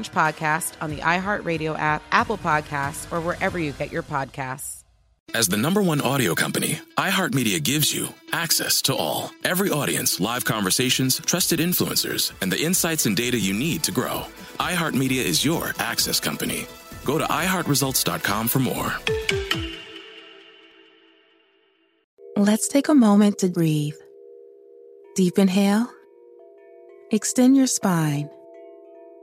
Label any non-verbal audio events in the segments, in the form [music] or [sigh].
podcast on the iHeartRadio app, Apple Podcasts, or wherever you get your podcasts. As the number one audio company, iHeartMedia gives you access to all. Every audience, live conversations, trusted influencers, and the insights and data you need to grow. iHeartMedia is your access company. Go to iHeartResults.com for more. Let's take a moment to breathe. Deep inhale. Extend your spine.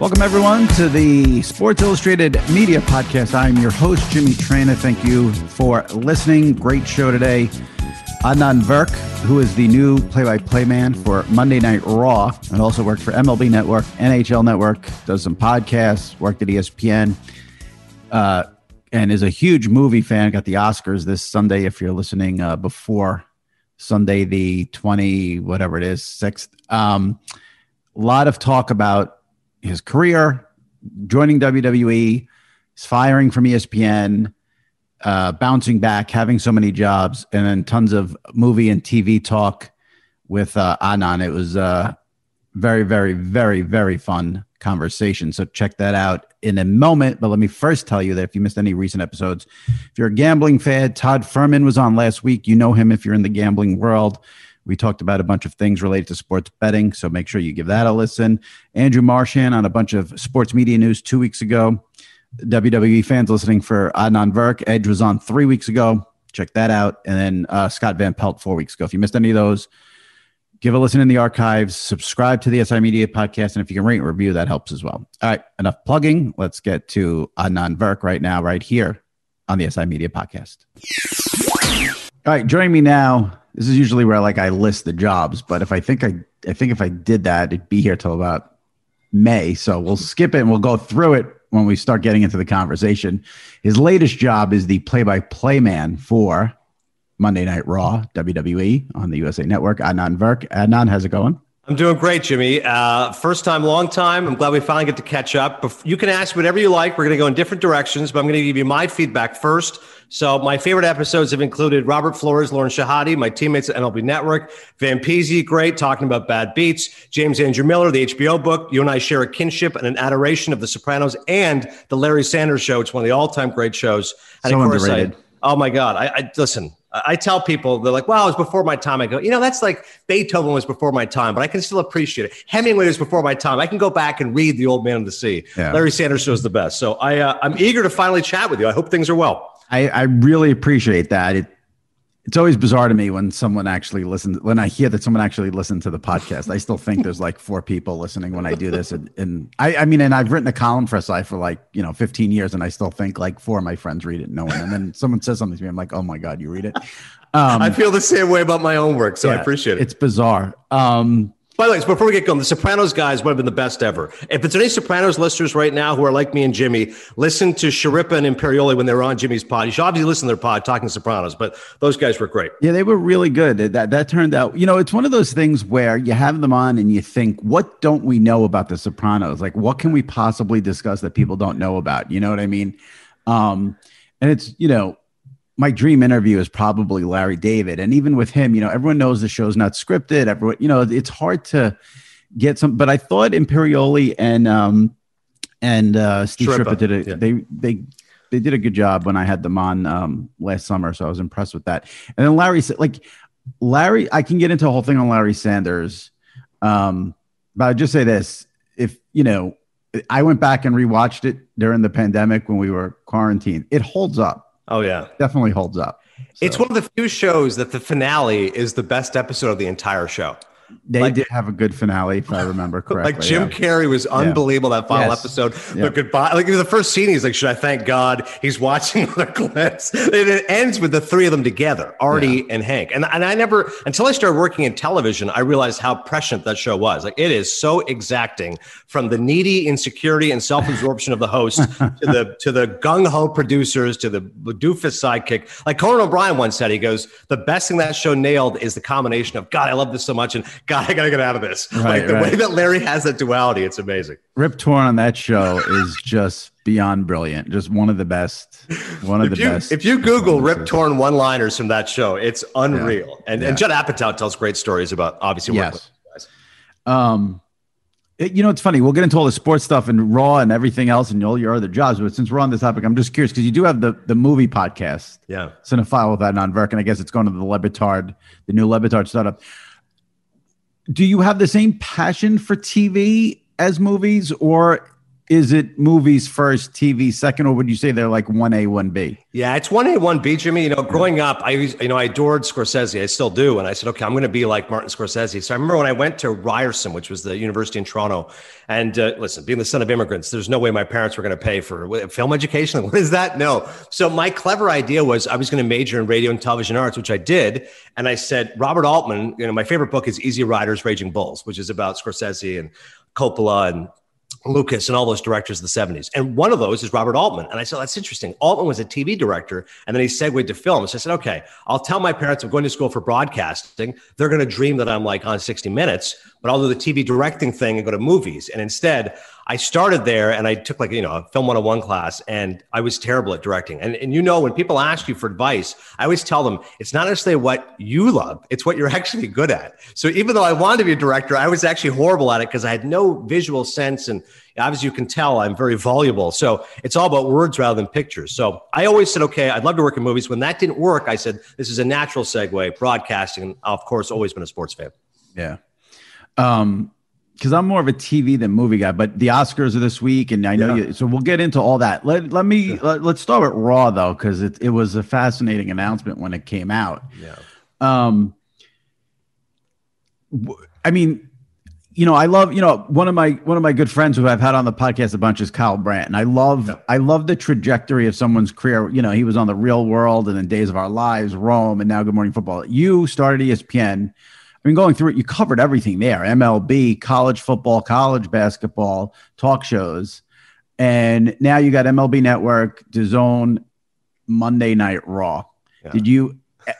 Welcome, everyone, to the Sports Illustrated Media Podcast. I'm your host, Jimmy Traina. Thank you for listening. Great show today. Adnan Virk, who is the new play by play man for Monday Night Raw and also worked for MLB Network, NHL Network, does some podcasts, worked at ESPN, uh, and is a huge movie fan. Got the Oscars this Sunday if you're listening uh, before Sunday, the 20, whatever it is, 6th. Um, a lot of talk about his career, joining WWE, firing from ESPN, uh, bouncing back, having so many jobs, and then tons of movie and TV talk with uh. It was uh, very, very, very, very fun conversation. So check that out in a moment. But let me first tell you that if you missed any recent episodes, if you're a gambling fan, Todd Fuhrman was on last week. You know him if you're in the gambling world. We talked about a bunch of things related to sports betting, so make sure you give that a listen. Andrew Marchand on a bunch of sports media news two weeks ago. WWE fans listening for Adnan Virk. Edge was on three weeks ago. Check that out. And then uh, Scott Van Pelt four weeks ago. If you missed any of those, give a listen in the archives. Subscribe to the SI Media podcast. And if you can rate and review, that helps as well. All right, enough plugging. Let's get to Adnan Virk right now, right here on the SI Media podcast. All right, joining me now. This is usually where like I list the jobs, but if I think I, I think if I did that, it'd be here till about May. So we'll skip it and we'll go through it when we start getting into the conversation. His latest job is the play-by-play man for Monday Night Raw, WWE on the USA Network. Adnan Virk. Adnan, how's it going? I'm doing great, Jimmy. Uh, first time, long time. I'm glad we finally get to catch up. You can ask whatever you like. We're going to go in different directions, but I'm going to give you my feedback first. So my favorite episodes have included Robert Flores, Lauren Shehadi, my teammates at MLB Network, Van Peasy, great, talking about bad beats, James Andrew Miller, the HBO book. You and I share a kinship and an adoration of The Sopranos and the Larry Sanders Show. It's one of the all-time great shows. And So of course, underrated. I, oh my God, I, I listen. I tell people they're like, "Wow, it was before my time." I go, "You know, that's like Beethoven was before my time, but I can still appreciate it. Hemingway was before my time. I can go back and read The Old Man of the Sea. Yeah. Larry Sanders is the best. So I, uh, I'm eager to finally chat with you. I hope things are well. I, I really appreciate that. It it's always bizarre to me when someone actually listens when I hear that someone actually listened to the podcast. I still think there's like four people listening when I do this. And, and I, I mean, and I've written a column for SI for like, you know, 15 years and I still think like four of my friends read it, no one. And then someone says something to me, I'm like, oh my God, you read it. [laughs] Um, I feel the same way about my own work, so I appreciate it. It's bizarre. Um, By the way, before we get going, the Sopranos guys would have been the best ever. If it's any Sopranos listeners right now who are like me and Jimmy, listen to Schirripa and Imperioli when they were on Jimmy's pod. You should obviously listen to their pod, Talking Sopranos, but those guys were great. Yeah, they were really good. That that turned out, you know, it's one of those things where you have them on and you think, what don't we know about the Sopranos? Like, what can we possibly discuss that people don't know about? You know what I mean? Um, and it's, you know, my dream interview is probably Larry David. And even with him, you know, everyone knows the show's not scripted. Everyone, you know, it's hard to get some, but I thought Imperioli and um and uh Steve Schirripa, Schirripa did it. yeah. They they they did a good job when I had them on um last summer. So I was impressed with that. And then Larry said like Larry, I can get into a whole thing on Larry Sanders. Um, but I'll just say this: if you know, I went back and rewatched it during the pandemic when we were quarantined. It holds up. Oh yeah, definitely holds up. So. It's one of the few shows that the finale is the best episode of the entire show. They like, did have a good finale, if I remember [laughs] correctly. Like Jim yeah. Carrey was unbelievable yeah. that final yes. episode. Yeah. The goodbye, like the first scene, he's like, "Should I thank God?" He's watching [laughs] the clips, and it ends with the three of them together, Artie and Hank. And and I never, until I started working in television, I realized how prescient that show was. Like it is so exacting, from the needy insecurity and self absorption of the host to the [laughs] to the gung ho producers to the doofus sidekick. Like Conan O'Brien once said, he goes, "The best thing that show nailed is the combination of God, I love this so much, and God, I gotta get out of this. Right, like the right. way that Larry has that duality, it's amazing. Rip Torn on that show is just beyond brilliant. Just one of the best. One of if the you, best. If you Google Rip Torn one liners from that show, it's unreal. Yeah. And yeah. and Judd Apatow tells great stories about obviously yes. Um it, you know, it's funny. We'll get into all the sports stuff and Raw and everything else and all your other jobs. But since we're on this topic, I'm just curious because you do have the the movie podcast, yeah, Cinephile with Adnan Virk, and I guess it's going to the Le Batard, the new Le Batard startup do you have the same passion for TV as movies, or is it movies first, TV second, or would you say they're like one A, one B? Yeah, it's one A, one B, Jimmy. You know, growing up, I you know I adored Scorsese. I still do, and I said, okay, I'm going to be like Martin Scorsese. So I remember when I went to Ryerson, which was the university in Toronto, and uh, listen, being the son of immigrants, there's no way my parents were going to pay for film education. [laughs] What is that? No. So my clever idea was I was going to major in radio and television arts, which I did, and I said Robert Altman. You know, my favorite book is Easy Riders, Raging Bulls, which is about Scorsese and Coppola and Lucas and all those directors of the 70s. And one of those is Robert Altman. And I said, oh, that's interesting. Altman was a TV director and then he segued to film. So I said, okay, I'll tell my parents I'm going to school for broadcasting. They're going to dream that I'm like on 60 Minutes, but I'll do the TV directing thing and go to movies. And instead, I started there and I took like, you know, a film 101 class and I was terrible at directing. And, and you know, when people ask you for advice, I always tell them it's not necessarily what you love, it's what you're [laughs] actually good at. So even though I wanted to be a director, I was actually horrible at it because I had no visual sense. And obviously you can tell I'm very voluble. So it's all about words rather than pictures. So I always said, okay, I'd love to work in movies. When that didn't work, I said, this is a natural segue, broadcasting. And of course, always been a sports fan. Yeah. Um, because I'm more of a TV than movie guy, but the Oscars are this week, and I know yeah. you, so we'll get into all that. Let let me let, us start with Raw though, because it it was a fascinating announcement when it came out. Yeah. Um. I mean, you know, I love you know one of my one of my good friends who I've had on the podcast a bunch is Kyle Brandt, and I love yeah. I love the trajectory of someone's career. You know, he was on the Real World, and then Days of Our Lives, Rome, and now Good Morning Football. You started ESPN I mean, going through it, you covered everything there MLB, college football, college basketball, talk shows. And now you got MLB Network, DAZN, Monday Night Raw. Yeah. Did you, eh,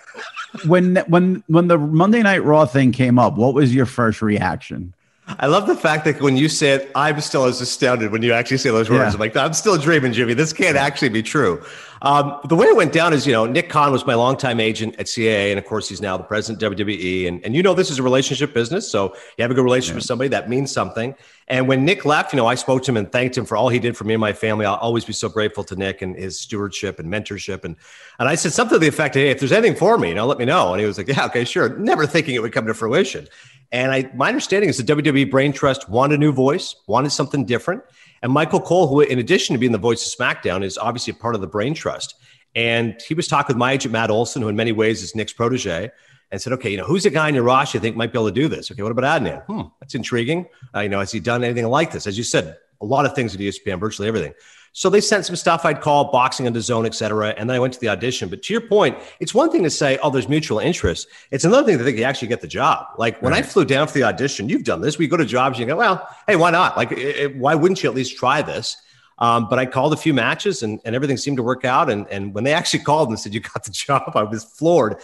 when, when, when the Monday Night Raw thing came up, what was your first reaction? I love the fact that when you say it, I'm still as astounded when you actually say those words. Yeah. I'm like, I'm still dreaming, Jimmy. This can't actually be true. Um, the way it went down is, you know, Nick Khan was my longtime agent at CAA, and of course, he's now the president of WWE. And, and you know, this is a relationship business, so you have a good relationship yeah. with somebody that means something. And when Nick left, you know, I spoke to him and thanked him for all he did for me and my family. I'll always be so grateful to Nick and his stewardship and mentorship. And and I said something to the effect, "Hey, if there's anything for me, you know, let me know." And he was like, "Yeah, okay, sure." Never thinking it would come to fruition. And I, my understanding is the WWE Brain Trust wanted a new voice, wanted something different. And Michael Cole, who in addition to being the voice of SmackDown, is obviously a part of the Brain Trust. And he was talking with my agent Matt Olson, who in many ways is Nick's protege, and said, "Okay, you know, who's a guy in your roster you think might be able to do this? Okay, what about Adnan? Hmm, that's intriguing. Uh, you know, has he done anything like this? As you said, a lot of things at ESPN, virtually everything. So they sent some stuff I'd call boxing into zone, et cetera. And then I went to the audition. But to your point, it's one thing to say, oh, there's mutual interest. It's another thing to think you actually get the job. Like when right. I flew down for the audition, you've done this. We go to jobs you go, well, hey, why not? Like, it, why wouldn't you at least try this? Um, but I called a few matches and, and everything seemed to work out. And, and when they actually [laughs] called and said, You got the job, I was floored.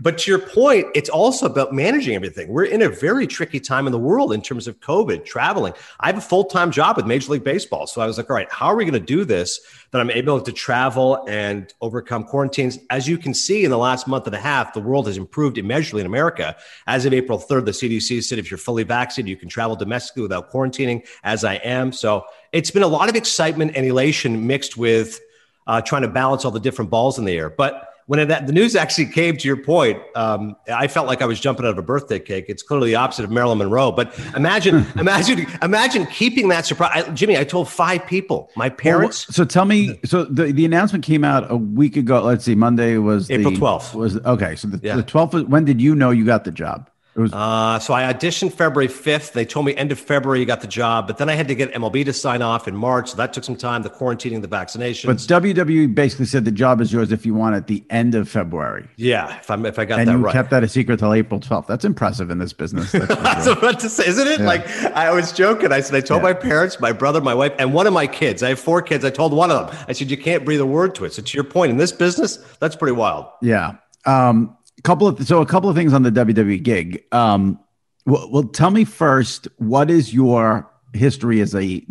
But to your point, it's also about managing everything. We're in a very tricky time in the world in terms of COVID, traveling. I have a full time job with Major League Baseball. So I was like, All right, how are we going to do this that I'm able to travel and overcome quarantines? As you can see in the last month and a half, the world has improved immeasurably in America. As of April 3rd, the CDC said if you're fully vaccinated, you can travel domestically without quarantining, as I am. So it's been a lot of excitement and elation mixed with uh, trying to balance all the different balls in the air. But when it, the news actually came to your point, um, I felt like I was jumping out of a birthday cake. It's clearly the opposite of Marilyn Monroe. But imagine, [laughs] imagine, imagine keeping that surprise. I, Jimmy, I told five people, my parents. Well, so tell me, so the, the announcement came out a week ago. Let's see, Monday was April the, 12th. Was okay. So the, Yeah. the 12th. When did you know you got the job? Was Uh, so I auditioned February 5th. They told me end of February you got the job, but then I had to get MLB to sign off in March. So that took some time, the quarantining, the vaccination. but WWE basically said the job is yours if you want at the end of February. yeah, if, I'm, if I got and that you right. kept that a secret till April 12th. That's impressive in this business. [laughs] That's I was about to say, isn't it? Like I was joking. I said I told Yeah. my parents, my brother, my wife, and one of my kids. I have four kids. I told one of them. I said you can't breathe a word to it. So to your point, in this business, that's pretty wild. Yeah. Um, couple of so a couple of things on the WWE gig. Um, well, well, tell me first, what is your history as a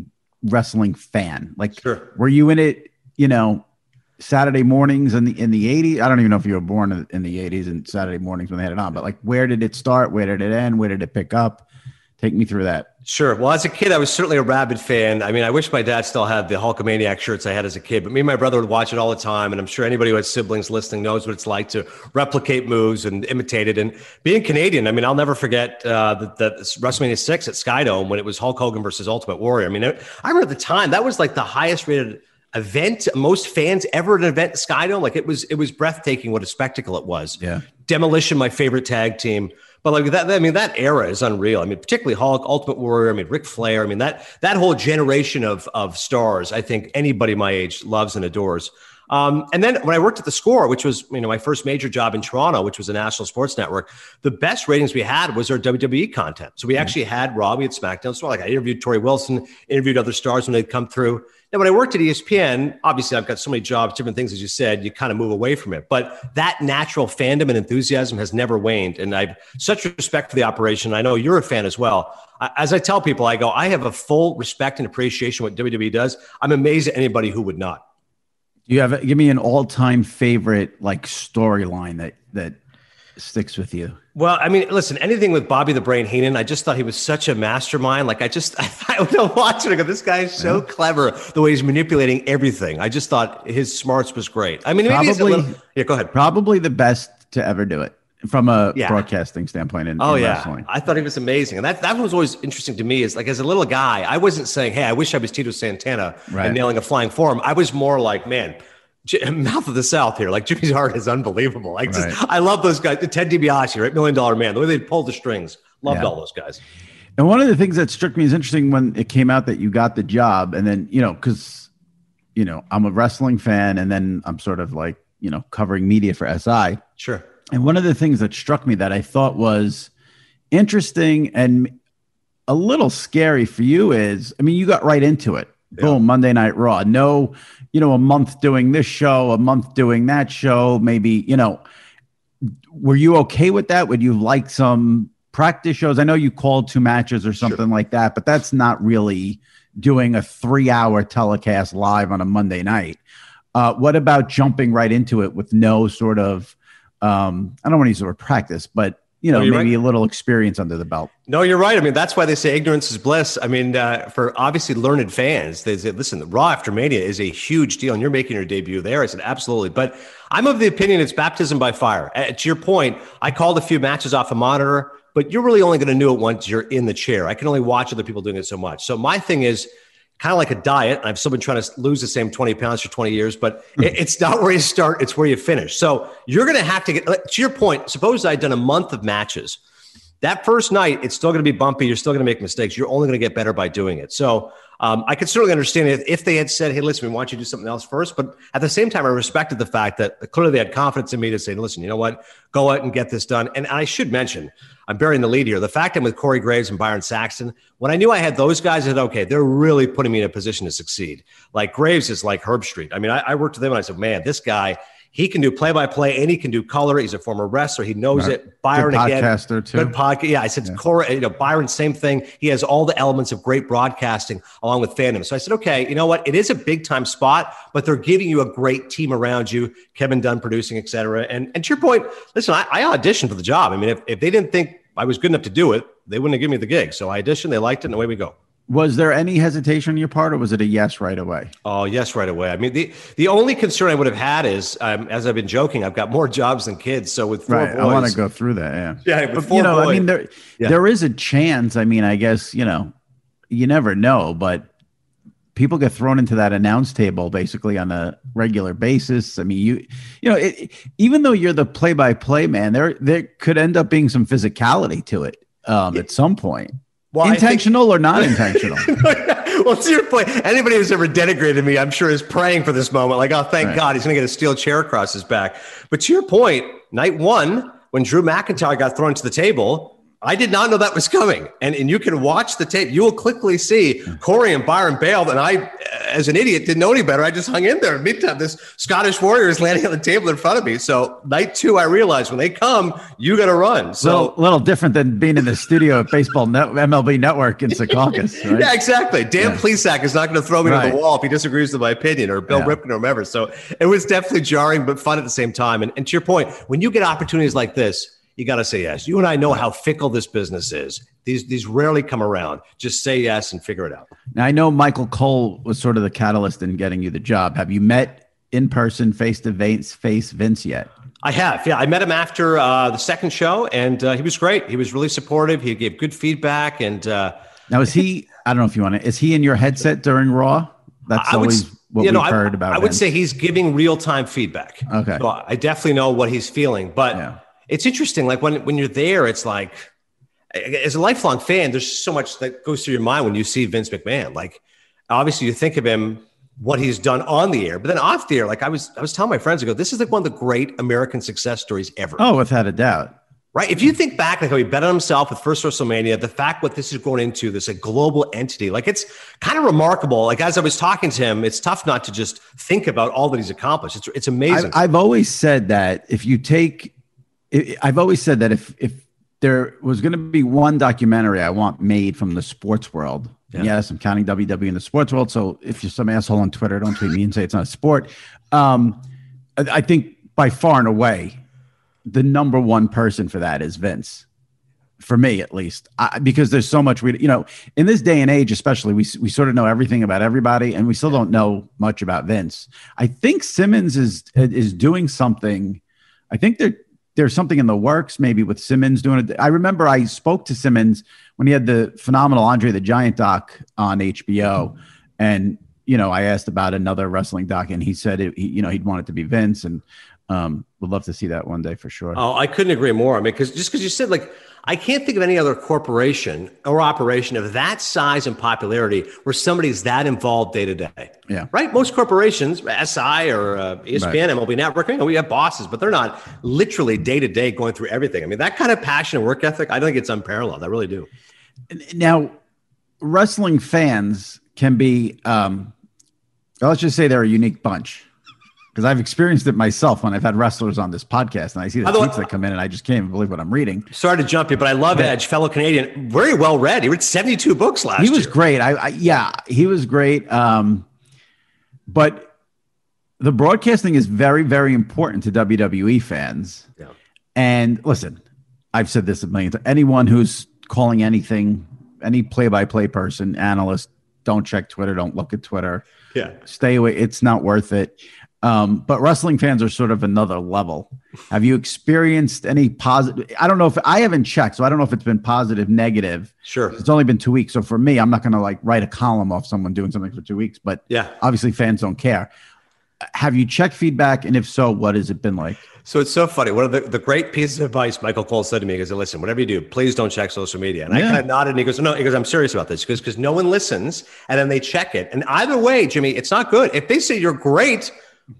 wrestling fan? Like, Sure. were you in it? You know, Saturday mornings in the in the eighties. I don't even know if you were born in, the eighties and Saturday mornings when they had it on. But like, where did it start? Where did it end? Where did it pick up? Take me through that. Sure. Well, as a kid, I was certainly a rabid fan. I mean, I wish my dad still had the Hulkamaniac shirts I had as a kid, but me and my brother would watch it all the time. And I'm sure anybody who has siblings listening knows what it's like to replicate moves and imitate it. And being Canadian, I mean, I'll never forget uh, the, the WrestleMania 6 at Skydome when it was Hulk Hogan versus Ultimate Warrior. I mean, I remember at the time that was like the highest rated event, most fans ever at an event at Skydome. Like it was, it was breathtaking what a spectacle it was. Yeah. Demolition, my favorite tag team. But like that, I mean, that era is unreal. I mean, particularly Hulk, Ultimate Warrior. I mean, Ric Flair. I mean, that that whole generation of of stars. I think anybody my age loves and adores. Um, and then when I worked at the Score, which was you know my first major job in Toronto, which was a national sports network, the best ratings we had was our WWE content. So we actually had Raw, we had SmackDown. So like I interviewed Torrie Wilson, interviewed other stars when they'd come through. Now, when I worked at ESPN, obviously I've got so many jobs, different things, as you said, you kind of move away from it. But that natural fandom and enthusiasm has never waned. And I've such respect for the operation. I know you're a fan as well. As I tell people, I go, I have a full respect and appreciation what WWE does. I'm amazed at anybody who would not. You have give me an all time favorite like storyline that that sticks with you? Well, I mean, listen, anything with Bobby the Brain Heenan, I just thought he was such a mastermind. Like, I just, [laughs] I would watch it. I go, this guy is so clever the way he's manipulating everything. I just thought his smarts was great. I mean, maybe it's a Probably- little, yeah, go ahead. Probably the best to ever do it from a Yeah. broadcasting standpoint. In, Oh in yeah, wrestling. I thought he was amazing, and that that was always interesting to me. Is like as a little guy, I wasn't saying, "Hey, I wish I was Tito Santana Right. and nailing a flying forearm." I was more like, "Man, J- mouth of the South here." Like Jimmy's heart is unbelievable. Like just, I love those guys. The Ted DiBiase, right, Million Dollar Man, the way they pulled the strings. Loved Yeah. all those guys. And one of the things that struck me as interesting when it came out that you got the job, and then you know, because you know, I'm a wrestling fan, and then I'm sort of like you know covering media for SI. Sure. And one of the things that struck me that I thought was interesting and a little scary for you is, I mean, you got right into it. Boom, Monday Night Raw. No, you know, a month doing this show, a month doing that show, maybe, you know, were you okay with that? Would you like some practice shows? I know you called two matches or something like that, but that's not really doing a three hour telecast live on a Monday night. Uh, what about jumping right into it with no sort of, um, I don't want to use the word practice, but you know, No, maybe right. a little experience under the belt. No, you're right. I mean, that's why they say ignorance is bliss. I mean, uh, for obviously learned fans, they say, listen, Raw After Mania is a huge deal, and you're making your debut there. I said, absolutely. But I'm of the opinion it's baptism by fire. Uh, to your point, I called a few matches off a monitor, but you're really only going to know it once you're in the chair. I can only watch other people doing it so much. So my thing is, kind of like a diet. I've still been trying to lose the same 20 pounds for 20 years, but it- hmm. it's not where you start, it's where you finish. So you're going to have to get, to your point, suppose I'd done a month of matches. That first night, it's still going to be bumpy. You're still going to make mistakes. You're only going to get better by doing it. So um, I could certainly understand if, if they had said, hey, listen, we want you to do something else first. But at the same time, I respected the fact that clearly they had confidence in me to say, listen, you know what? Go out and get this done. And I should mention, I'm burying the lead here. The fact I'm with Corey Graves and Byron Saxton, when I knew I had those guys, I said, okay, they're really putting me in a position to succeed. Like Graves is like Herbstreit. I mean, I, I worked with him and I said, man, this guy, he can do play by play and he can do color. He's a former wrestler. He knows Right. it. Byron Good again, podcaster, too. Good podcast. Yeah, I said Corey, you know, Byron, same thing. He has all the elements of great broadcasting along with fandom. So I said, okay, you know what? It is a big time spot, but they're giving you a great team around you. Kevin Dunn producing, et cetera. And and to your point, listen, I, I auditioned for the job. I mean, if, if they didn't think I was good enough to do it, they wouldn't have given me the gig. So I auditioned, they liked it, and away we go. Was there any hesitation on your part, or was it a yes right away? Oh, yes, right away. I mean, the the only concern I would have had is, um, as I've been joking, I've got more jobs than kids. So with four right, boys, I want to go through that. Yeah, Yeah, But, with four you know, I mean, there Yeah. there is a chance. I mean, I guess you know, you never know, but people get thrown into that announce table basically on a regular basis. I mean, you you know, it, even though you're the play by play man, there there could end up being some physicality to it um, at some point, Well, I think- intentional or not intentional. [laughs] well, to your point, anybody who's ever denigrated me, I'm sure, is praying for this moment. Like, oh, thank Right. God he's going to get a steel chair across his back. But to your point, night one, when Drew McIntyre got thrown to the table, I did not know that was coming. And, and you can watch the tape. You will quickly see Corey and Byron bailed. And I, as an idiot, didn't know any better. I just hung in there. Meantime, this Scottish warrior is landing on the table in front of me. So night two, I realized when they come, you got to run. So little, little different than being in the studio at Baseball Net, MLB Network in Secaucus, right? Yeah, exactly. Dan Yeah. Plesac is not going to throw me to the wall if he disagrees with my opinion, or Bill Yeah. Ripken or whomever. So it was definitely jarring, but fun at the same time. And, and to your point, when you get opportunities like this, you got to say yes. You and I know how fickle this business is. These these rarely come around. Just say yes and figure it out. Now I know Michael Cole was sort of the catalyst in getting you the job. Have you met in person, face to face, face Vince yet? I have. Yeah, I met him after uh, the second show, and uh, he was great. He was really supportive. He gave good feedback, and uh, Now is he? I don't know if you want to. Is he in your headset during Raw? That's I would, always what you know, we've I- heard about. I would say he's giving real time feedback. Okay. So I definitely know what he's feeling, but Yeah. It's interesting. Like when when you're there, it's like as a lifelong fan, there's so much that goes through your mind when you see Vince McMahon. Like obviously, you think of him what he's done on the air, but then off the air, like I was I was telling my friends, I go, this is like one of the great American success stories ever. Oh, without a doubt. Right. If you think back, like how he bet on himself with first WrestleMania, the fact what this is going into, this a global entity, like it's kind of remarkable. Like as I was talking to him, it's tough not to just think about all that he's accomplished. It's it's amazing. I've, I've always said that if you take, I've always said that if if there was going to be one documentary I want made from the sports world, and yes, I'm counting WWE in the sports world. So if you're some asshole on Twitter, don't tweet me and say it's not a sport. Um, I, think by far and away, the number one person for that is Vince. For me, at least, I, because there's so much we, you know, in this day and age, especially, we we sort of know everything about everybody, and we still don't know much about Vince. I think Simmons is is doing something. I think there there's something in the works, maybe with Simmons doing it. I remember I spoke to Simmons when he had the phenomenal Andre the Giant doc on HBO, and you know I asked about another wrestling doc, and he said it, he, you know he'd want it to be Vince, and um, would love to see that one day for sure. Oh, I couldn't agree more. I mean, because just because you said like, I can't think of any other corporation or operation of that size and popularity where somebody's that involved day to day. Yeah. Right. Most corporations, SI or uh, ESPN, MLB Network, you know, we have bosses, but they're not literally day to day going through everything. I mean, that kind of passion and work ethic, I don't think it's unparalleled. I really do. now wrestling fans can be um let's just say they're a unique bunch because i've experienced it myself when i've had wrestlers on this podcast and i see the tweets that come in and i just can't even believe what i'm reading Sorry to jump you, but I love Edge, fellow Canadian, very well read. He read 72 books last year. he was year. great I, I yeah he was great um but the broadcasting is very very important to wwe fans Yeah. and listen i've said this a million times anyone who's calling anything any play-by-play person analyst don't check twitter don't look at twitter Yeah. stay away it's not worth it um, but wrestling fans are sort of another level have you experienced any positive i don't know if i haven't checked so i don't know if it's been positive negative Sure. it's only been two weeks so for me i'm not going to like write a column off someone doing something for two weeks but Yeah. obviously fans don't care have you checked feedback and if so what has it been like So it's so funny. One of the, the great pieces of advice Michael Cole said to me is, listen, whatever you do, please don't check social media. And I kind of nodded and he goes, no, he goes, I'm serious about this. He goes, because no one listens and then they check it. And either way, Jimmy, it's not good. If they say you're great,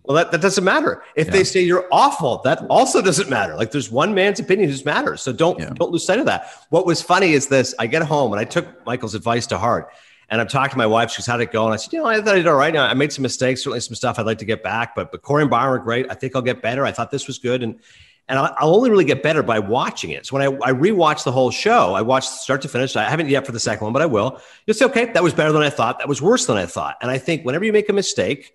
well, that, that doesn't matter. If they say you're awful, that also doesn't matter. Like there's one man's opinion who matters. So don't Yeah. don't lose sight of that. What was funny is this: I get home and I took Michael's advice to heart, and I'm talking to my wife. She's how'd it go? And I said, you know, I thought I did all right. Now I made some mistakes, certainly some stuff I'd like to get back, but but Corey and Byron were great. I think I'll get better. I thought this was good, and and I'll, I'll only really get better by watching it. So when I, I rewatched the whole show, I watched start to finish. I haven't yet for the second one, but I will. You'll say, okay, that was better than I thought. That was worse than I thought. And I think whenever you make a mistake,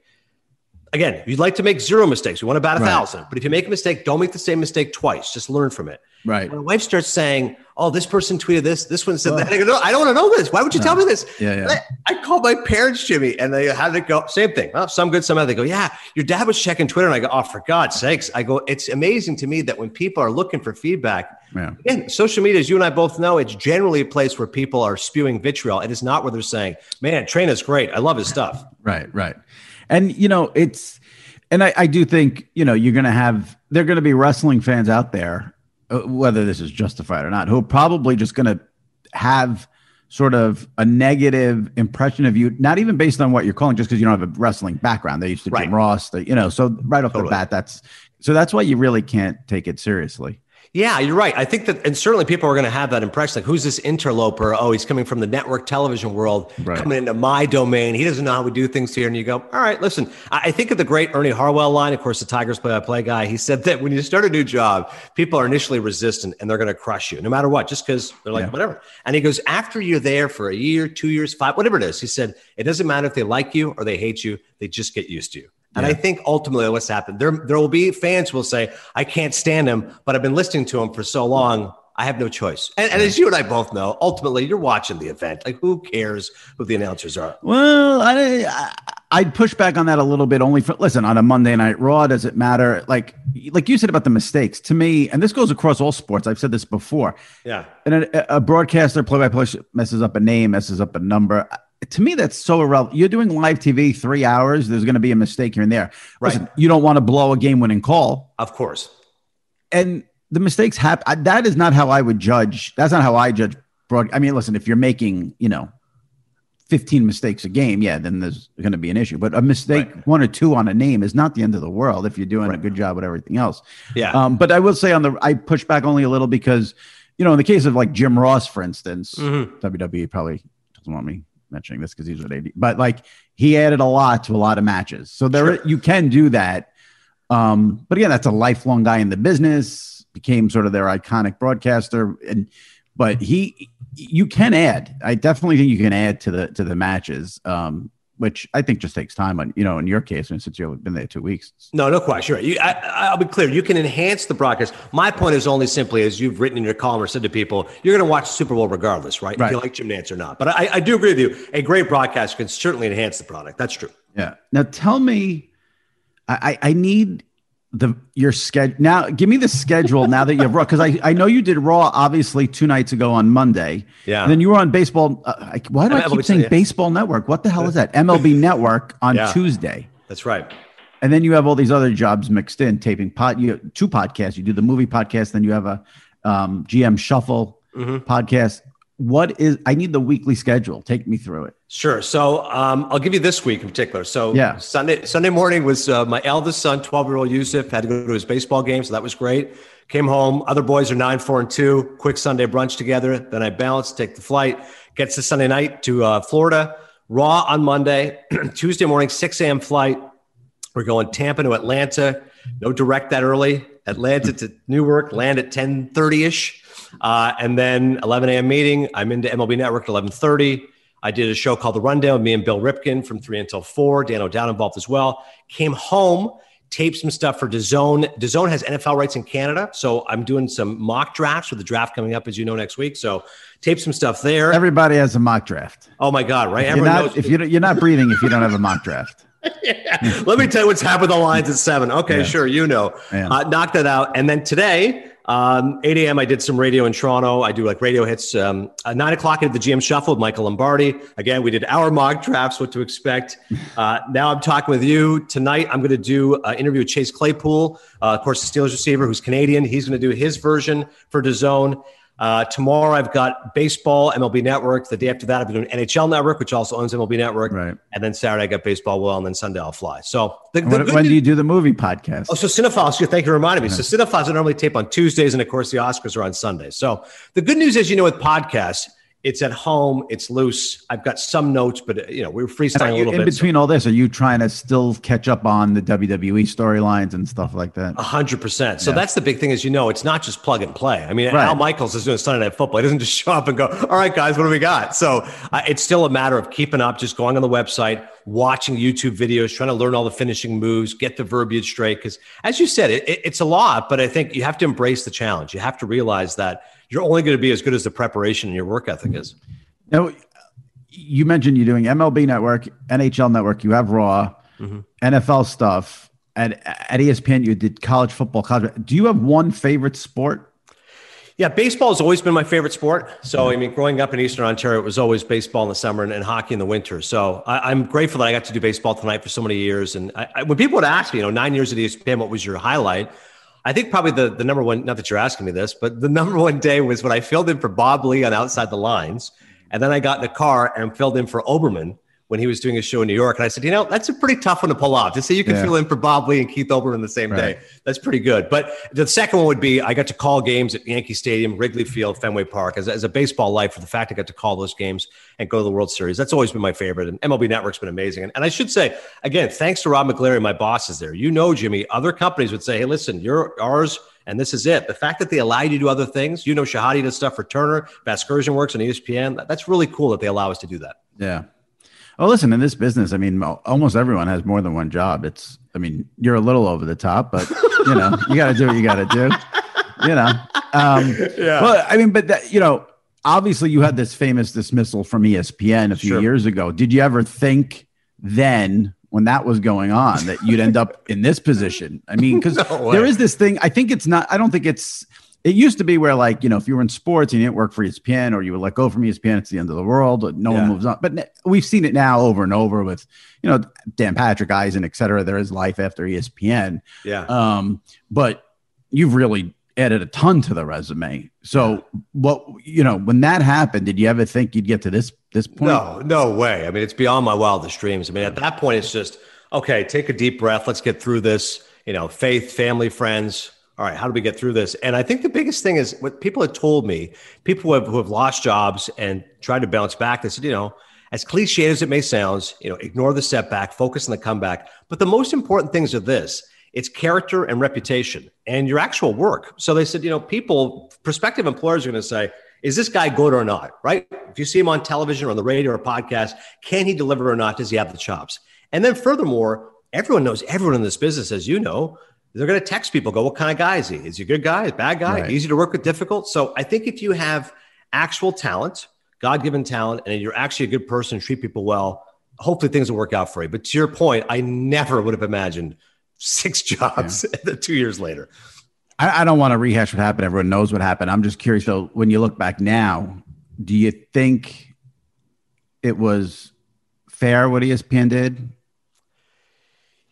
again, you'd like to make zero mistakes. We want to bat a Right. thousand. But if you make a mistake, don't make the same mistake twice. Just learn from it. Right. My wife starts saying, "Oh, this person tweeted this. This one said that." I go, "No, I don't want to know this. Why would you tell me this?" Yeah, yeah. I, I called my parents, Jimmy, and they how did it go? Same thing. Well, some good, some bad. They go, "Yeah, your dad was checking Twitter," and I go, "Oh, for God's sakes!" I go, "It's amazing to me that when people are looking for feedback." Yeah. Again, social media, as you and I both know, it's generally a place where people are spewing vitriol. It is not where they're saying, "Man, Train is great. I love his stuff." Right, right. And you know, it's and I, I do think, you know, you're gonna have there are gonna be wrestling fans out there, uh, whether this is justified or not, who are probably just gonna have sort of a negative impression of you, not even based on what you're calling, just because you don't have a wrestling background. They used to Right. Jim Ross, they, you know, so right off Totally. the bat, that's so that's why you really can't take it seriously. Yeah, you're right. I think that, and certainly people are going to have that impression. Like, who's this interloper? Oh, he's coming from the network television world, Right. coming into my domain. He doesn't know how we do things here. And you go, all right, listen. I, think of the great Ernie Harwell line, of course, the Tigers play-by-play guy. He said that when you start a new job, people are initially resistant and they're going to crush you, no matter what, just because they're like Yeah. whatever. And he goes, after you're there for a year, two years, five, whatever it is, he said, it doesn't matter if they like you or they hate you. They just get used to you. And I think ultimately what's happened, there, there will be fans who will say, I can't stand him, but I've been listening to him for so long. I have no choice. And, and as you and I both know, ultimately you're watching the event. Like who cares who the announcers are? Well, I, I I'd push back on that a little bit. Only for listen on a Monday Night Raw. Does it matter? Like like you said about the mistakes. To me, and this goes across all sports. I've said this before. Yeah. And a, a broadcaster, play-by-play, messes up a name, messes up a number. To me, that's so irrelevant. You're doing live TV three hours. There's going to be a mistake here and there. Right. Listen, you don't want to blow a game-winning call, Of course. and the mistakes happen. That is not how I would judge. That's not how I judge broad. I mean, listen, if you're making, you know, 15 mistakes a game, yeah, then there's going to be an issue. But a mistake, Right. one or two on a name, is not the end of the world if you're doing a good job with everything else. Yeah. Um, but I will say on the, I push back only a little because, you know, in the case of like Jim Ross, for instance, Mhm. WWE probably doesn't want me mentioning this because he's with AD, but like he added a lot to a lot of matches. So there, Sure. you can do that. Um, but again, that's a lifelong guy in the business, became sort of their iconic broadcaster. And, but he, you can add, I definitely think you can add to the, to the matches. Um, which I think just takes time on, you know, in your case, and since you've been there two weeks, No, no question. Right. You, I, I'll be clear. You can enhance the broadcast. My point is only simply, as you've written in your column or said to people, you're going to watch the Super Bowl regardless, right? If Right. you like Jim Nantz or not. But I, I do agree with you. A great broadcast can certainly enhance the product. That's true. Yeah. Now tell me, I I I need the your schedule now. Give me the schedule now that you have Raw because I I know you did Raw obviously two nights ago on Monday. Yeah. And then you were on baseball. Uh, I, why do I keep saying yeah. Baseball Network? What the hell is that? MLB [laughs] Network on Yeah. Tuesday. That's right. And then you have all these other jobs mixed in, taping pot You two podcasts. You do the movie podcast, then you have a um, GM Shuffle Mm-hmm. podcast. What is? I need the weekly schedule. Take me through it. Sure. So um, I'll give you this week in particular. So Yeah. Sunday Sunday morning was uh, my eldest son, 12 year old Yusuf, had to go to his baseball game. So that was great. Came home. Other boys are nine, four, and two. Quick Sunday brunch together. Then I bounce, take the flight, gets to Sunday night to uh, Florida. Raw on Monday. [clears throat] Tuesday morning, 6 a.m. flight. We're going Tampa to Atlanta. No direct that early. Atlanta to Newark. Land at 10:30 ish, uh, and then 11 a.m. meeting. I'm into MLB Network at 11:30. I did a show called The Rundown with me and Bill Ripken from three until four. Dan O'Dowd involved as well. Came home, taped some stuff for DAZN. DAZN has NFL rights in Canada, so I'm doing some mock drafts with the draft coming up, as you know, next week. So tape some stuff there. Everybody has a mock draft. oh my God, right? You're Everyone not, knows. if you don't- you're not breathing if you don't have a mock draft. [laughs] Let me tell you what's happened with the lines at seven. Okay, Yeah. sure, you know. Yeah. Uh, knocked that out. And then today, um, 8 a.m., I did some radio in Toronto. I do like radio hits. Um, uh, 9 o'clock, at the GM Shuffle with Michael Lombardi. Again, we did our mock drafts, what to expect. [laughs] Uh, now I'm talking with you. Tonight, I'm going to do an interview with Chase Claypool, uh, of course, the Steelers receiver who's Canadian. He's going to do his version for DAZN. Uh, tomorrow, I've got baseball, MLB Network. The day after that, I'll be doing NHL Network, which also owns MLB Network. Right. And then Saturday, I got baseball well, and then Sunday, I'll fly. So the, the When, when do you do the movie podcast? Oh, so Cinephiles, thank you for reminding me. So Cinephiles I normally tape on Tuesdays, and of course the Oscars are on Sundays. So the good news is, you know, with podcasts, It's at home. It's loose. I've got some notes, but you know we're freestyling a little in bit. In between all this, are you trying to still catch up on the WWE storylines and stuff like that? A hundred percent. So Yeah. that's the big thing, is you know, it's not just plug and play. I mean, Right. Al Michaels is doing Sunday Night Football. He doesn't just show up and go, "All right, guys, what do we got?" So uh, it's still a matter of keeping up, just going on the website, watching YouTube videos, trying to learn all the finishing moves, get the verbiage straight. Because as you said, it, it- it's a lot, but I think you have to embrace the challenge. You have to realize that you're only going to be as good as the preparation and your work ethic is. Now, you mentioned you're doing MLB Network, NHL Network. You have Raw, Mm-hmm. NFL stuff. At at ESPN, you did college football. College. Do you have one favorite sport? Yeah, baseball has always been my favorite sport. So, I mean, growing up in Eastern Ontario, it was always baseball in the summer and, and hockey in the winter. So, I, I'm grateful that I got to do baseball tonight for so many years. And I, I, when people would ask me, you know, nine years at ESPN, what was your highlight? I think probably the, the number one, not that you're asking me this, but the [laughs] number one day was when I filled in for Bob Ley on Outside the Lines. And then I got in the car and filled in for Olbermann when he was doing a show in New York. And I said, you know, that's a pretty tough one to pull off. To say you can Yeah. fill in for Bob Ley and Keith Olbermann the same Right. day. That's pretty good. But the second one would be I got to call games at Yankee Stadium, Wrigley Field, Fenway Park as, as a baseball life for the fact I got to call those games and go to the World Series. That's always been my favorite. And MLB Network's been amazing. And, and I should say, again, thanks to Rob McGlarry, my boss is there. You know, Jimmy, other companies would say, hey, listen, you're ours. And this is it. The fact that they allow you to do other things, you know, Shehadi does stuff for Turner, Vasgersian works on ESPN. That's really cool that they allow us to do that. Yeah. Well, listen, in this business, I mean, almost everyone has more than one job. It's, I mean, you're a little over the top, but you know, you got to do what you got to do. You know, um, Yeah. Well, I mean, but that, you know, obviously, you had this famous dismissal from ESPN a few Sure. years ago. Did you ever think then, when that was going on, that you'd end up in this position? I mean, because [laughs] No there is this thing. I think it's not. I don't think it's. It used to be where, like, you know, if you were in sports and you didn't work for ESPN or you were let go from ESPN, it's the end of the world. No Yeah. one moves on. But we've seen it now over and over with, you know, Dan Patrick, Eisen, et cetera. There is life after ESPN. Yeah. Um, but you've really added a ton to the resume. So, what you know, when that happened, did you ever think you'd get to this this point? No, no way. I mean, it's beyond my wildest dreams. I mean, at that point, it's just okay. Take a deep breath. Let's get through this. You know, faith, family, friends. All right, how do we get through this? And I think the biggest thing is what people have told me. People who have, who have lost jobs and tried to bounce back. They said, you know, as cliche as it may sound, you know, ignore the setback, focus on the comeback. But the most important things are this: it's character and reputation, and your actual work. So they said, you know, people, prospective employers are going to say, is this guy good or not? Right? If you see him on television or on the radio or podcast, can he deliver or not? Does he have the chops? And then furthermore, everyone knows everyone in this business, as you know, they're going to text people, go, what kind of guy is he? Is he a good guy? A bad guy? Right. Easy to work with, difficult? So I think if you have actual talent, God given talent, and you're actually a good person, treat people well, hopefully things will work out for you. But to your point, I never would have imagined six [laughs] jobs two years later. I, I don't want to rehash what happened. Everyone knows what happened. I'm just curious though, when you look back now, do you think it was fair what ESPN did?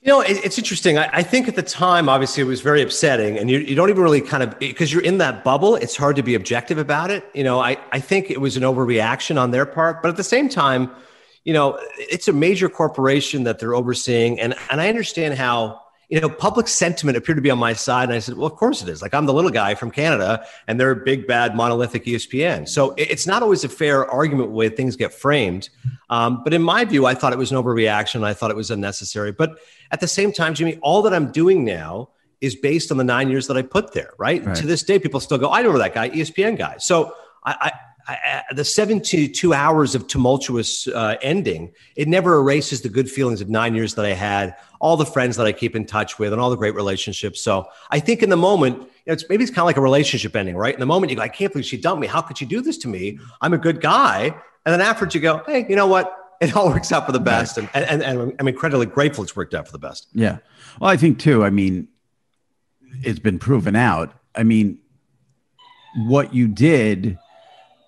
You know, it, it's interesting. I, I think at the time, obviously, it was very upsetting, and you, you don't even really kind of because you're in that bubble. It's hard to be objective about it. You know, I, I think it was an overreaction on their part, but at the same time, you know, it's a major corporation that they're overseeing, and and I understand how you know public sentiment appeared to be on my side, and I said, well, of course it is. Like I'm the little guy from Canada, and they're a big bad monolithic ESPN. So it's not always a fair argument way things get framed. Um, but in my view, I thought it was an overreaction. I thought it was unnecessary. But at the same time, Jimmy, all that I'm doing now is based on the nine years that I put there, right? Right. To this day, people still go, I remember that guy, ESPN guy. So I, I, I the 72 hours of tumultuous uh, ending, it never erases the good feelings of nine years that I had, all the friends that I keep in touch with, and all the great relationships. So I think in the moment, you know, it's maybe it's kind of like a relationship ending, right? In the moment, you go, I can't believe she dumped me. How could she do this to me? I'm a good guy. And then afterwards, you go, hey, you know what? It all works out for the best. And, and, and I'm incredibly grateful it's worked out for the best. Yeah. Well, I think too. I mean, it's been proven out. I mean, what you did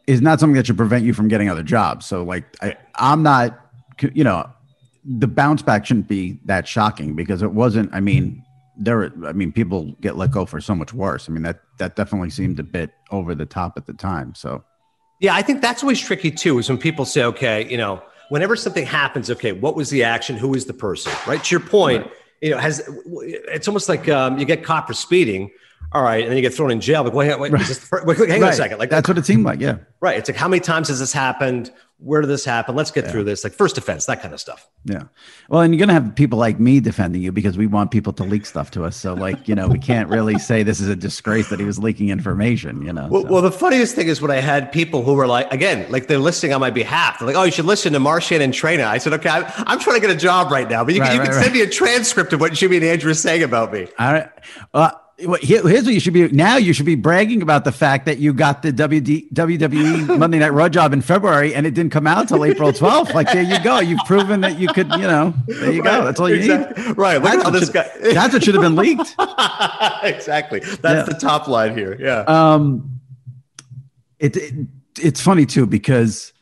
is not something that should prevent you from getting other jobs. So, like, I, I'm not, you know, the bounce back shouldn't be that shocking because it wasn't. I mean, there. I mean, people get let go for so much worse. I mean, that that definitely seemed a bit over the top at the time. So, Yeah, I think that's always tricky too, is when people say, okay, you know, whenever something happens, okay, what was the action? Who is the person? Right. To your point, you know, has it's almost like um, you get caught for speeding. All right, and then you get thrown in jail. Like, wait, wait, right. wait hang on a second. Like that's what it seemed like. Yeah. Right. It's like how many times has this happened? Where did this happen? Let's get yeah. through this. Like first offense, that kind of stuff. Yeah. Well, and you're gonna have people like me defending you because we want people to leak stuff to us. So like, you know, we can't really [laughs] say this is a disgrace that he was leaking information, you know. Well, so. well the funniest thing is when I had people who were like, again, like they're listening on my behalf. They're like, oh, you should listen to Marchand and Traina. I said, okay, I'm, I'm, trying to get a job right now, but you, right, you right, can right. send me a transcript of what Jimmy and Andrew are saying about me. All right. Uh, here's what you should be now you should be bragging about the fact that you got the WD, WWE [laughs] Monday Night Raw job in February and it didn't come out till April 12th. Like there you go. You've proven that you could, you know, there you right, go. That's all you exactly. need. Right. Look that's how this should, guy That's what should have been leaked. [laughs] exactly. That's yeah. the top line here. Yeah. Um it, it it's funny too because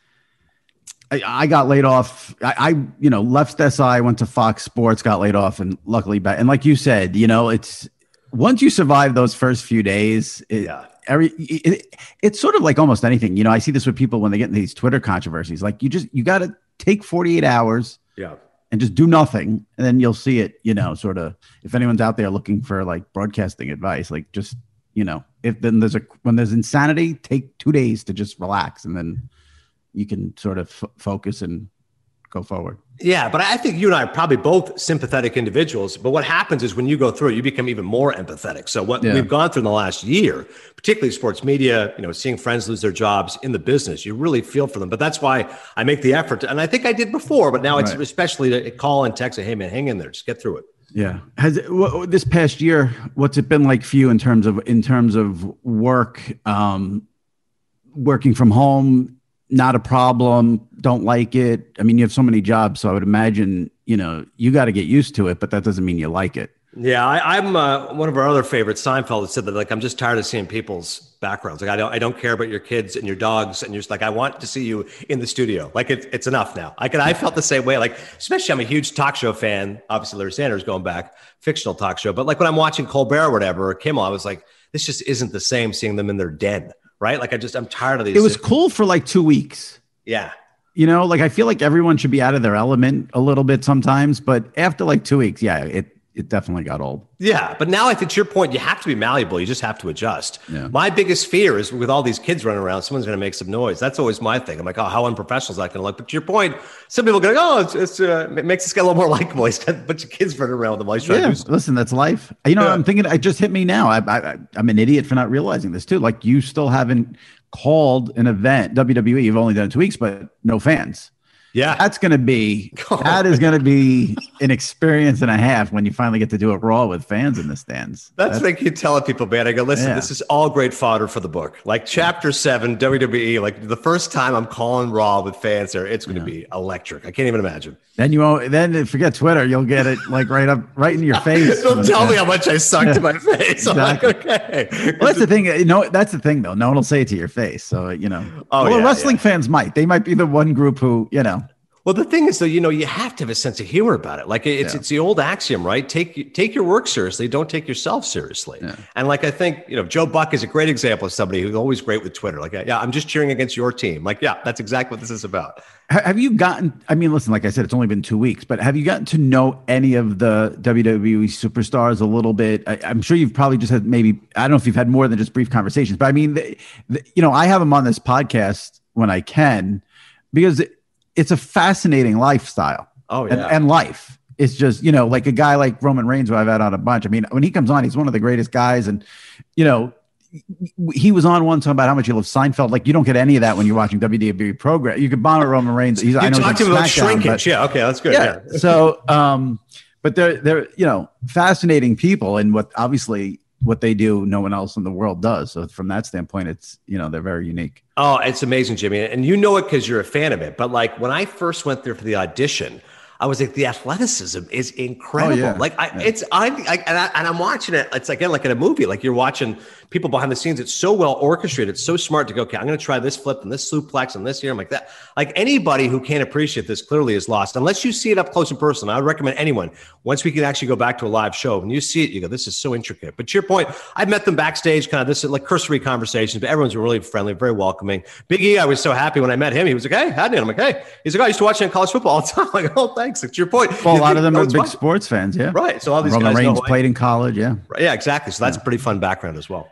I, I got laid off. I, I, you know, left SI, went to Fox Sports, got laid off, and luckily back. And like you said, you know, it's once you survive those first few days, it, yeah. Every it, it's sort of like almost anything. You know, I see this with people when they get in these Twitter controversies. Like you just you got to take 48 hours, yeah, and just do nothing, and then you'll see it. You know, sort of. If anyone's out there looking for like broadcasting advice, like just you know, if then there's a when there's insanity, take two days to just relax, and then you can sort of f- focus and go forward. Yeah, but I think you and I are probably both sympathetic individuals. But what happens is when you go through it, you become even more empathetic. So what yeah. we've gone through in the last year, particularly sports media, you know, seeing friends lose their jobs in the business, you really feel for them. But that's why I make the effort. To, and I think I did before, but now it's especially to call and text, "Hey man, hang in there, just get through it." Yeah. Has it, what, this past year, what's it been like for you in terms of in terms of work, um, working from home? Not a problem, don't like it. I mean, you have so many jobs, so I would imagine, you know, you got to get used to it, but that doesn't mean you like it. Yeah, I, am uh, one of our other favorites. Seinfeld said that like I'm just tired of seeing people's backgrounds. Like I don't I don't care about your kids and your dogs, and you're just like I want to see you in the studio. Like it, it's enough now. I can I felt the same way. Like especially I'm a huge talk show fan. Obviously Larry Sanders going back fictional talk show, but like when I'm watching Colbert or whatever or Kimmel, I was like this just isn't the same seeing them in their den right? Like I just I'm tired of these. It was cool for like two weeks. Yeah. You know, like I feel like everyone should be out of their element a little bit sometimes, but after like two weeks, yeah, it it definitely got old. Yeah, but now I think to your point, you have to be malleable. You just have to adjust. Yeah. My biggest fear is with all these kids running around, someone's going to make some noise. That's always my thing. I'm like, oh, how unprofessional is that going to look? But to your point, some people go, oh, it's, it's uh, it makes this guy a little more [laughs] likable. He's got a bunch of kids running around with him he's yeah, Listen, that's life. You know, yeah. I'm thinking, it just hit me now. I, I, I'm an idiot for not realizing this too. Like you still haven't called an event WWE. You've only done it two weeks, but no fans. Yeah, that's going to be that is going to be an experience and a half when you finally get to do it raw with fans in the stands. That's, that's keep telling people, man. I go, listen, yeah. this is all great fodder for the book. Like chapter seven, WWE. Like the first time I'm calling raw with fans there, it's going to yeah. be electric. I can't even imagine. Then you won't. Then forget Twitter. You'll get it like right up, right in your [laughs] face. Don't tell me how much I sucked to my face. I'm like, okay. Well, that's the thing. You know, that's the thing though. No one will say it to your face. So you know. Oh, well, yeah, wrestling fans might. They might be the one group who you know well, the thing is, though, you know, you have to have a sense of humor about it. Like it's yeah. it's the old axiom, right? Take take your work seriously, don't take yourself seriously. Yeah. And like I think, you know, Joe Buck is a great example of somebody who's always great with Twitter. Like, yeah, I'm just cheering against your team. Like, yeah, that's exactly what this is about. Have you gotten? I mean, listen, like I said, it's only been two weeks, but have you gotten to know any of the WWE superstars a little bit? I, am sure you've probably just had maybe I don't know if you've had more than just brief conversations, but I mean, the, the, you know, I have them on this podcast when I can because it's a fascinating lifestyle. Oh yeah, and, and life. is just you know like a guy like Roman Reigns who I've had on a bunch. I mean, when he comes on, he's one of the greatest guys, and you know he was on one talking about how much he loves Seinfeld. Like you don't get any of that when you're watching WWE program. You could bomb at Roman Reigns. He's, you I know talk to him about shrinkage. yeah, okay, that's good. Yeah. yeah. so, um, but they're they're you know fascinating people, and what obviously what they do, no one else in the world does. So from that standpoint, it's you know they're very unique. Oh, it's amazing, Jimmy, and you know it because you're a fan of it. But like when I first went there for the audition, I was like, the athleticism is incredible. Oh, yeah. Like I, yeah. it's I, I, and I and I'm watching it. It's again like in a movie. Like you're watching people behind the scenes. It's so well orchestrated. It's so smart to go, okay, I'm going to try this flip and this suplex and this here. I'm like that. Like anybody who can't appreciate this clearly is lost. Unless you see it up close and personal. I would recommend anyone, once we can actually go back to a live show, when you see it, you go, this is so intricate. But to your point, I've met them backstage, kind of this like cursory conversations, but everyone's really friendly, very welcoming. Big E, I was so happy when I met him. He was like, hey, howdy. And I'm like, hey. He's like, oh, I used to watch you in college football all the [laughs] time. I'm like, oh, thanks. To your point, Well, a lot of them are big watching. sports fans. Yeah. Right. So all these Roman guys Reigns played in college. Yeah. Right, Yeah, exactly. So that's a pretty fun background as well.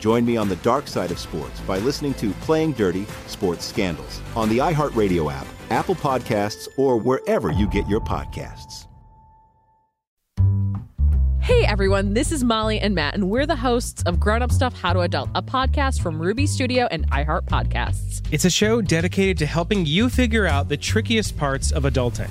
Join me on the dark side of sports by listening to Playing Dirty Sports Scandals on the iHeartRadio app, Apple Podcasts, or wherever you get your podcasts. Hey everyone, this is Molly and Matt, and we're the hosts of Grown Up Stuff How to Adult, a podcast from Ruby Studio and iHeart Podcasts. It's a show dedicated to helping you figure out the trickiest parts of adulting.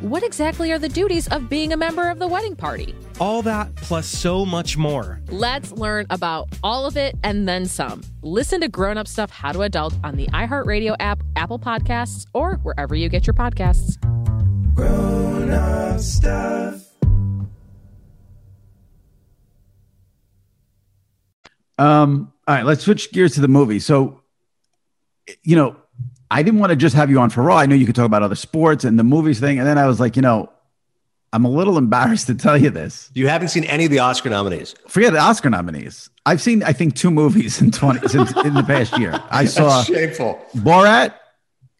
what exactly are the duties of being a member of the wedding party? All that plus so much more. Let's learn about all of it and then some. Listen to Grown Up Stuff How to Adult on the iHeartRadio app, Apple Podcasts, or wherever you get your podcasts. Grown up stuff. Um, all right, let's switch gears to the movie. So, you know, I didn't want to just have you on for Raw. I knew you could talk about other sports and the movies thing. And then I was like, you know, I'm a little embarrassed to tell you this. You haven't seen any of the Oscar nominees. Forget the Oscar nominees. I've seen, I think, two movies in 20 [laughs] since in the past year. I saw shameful. Borat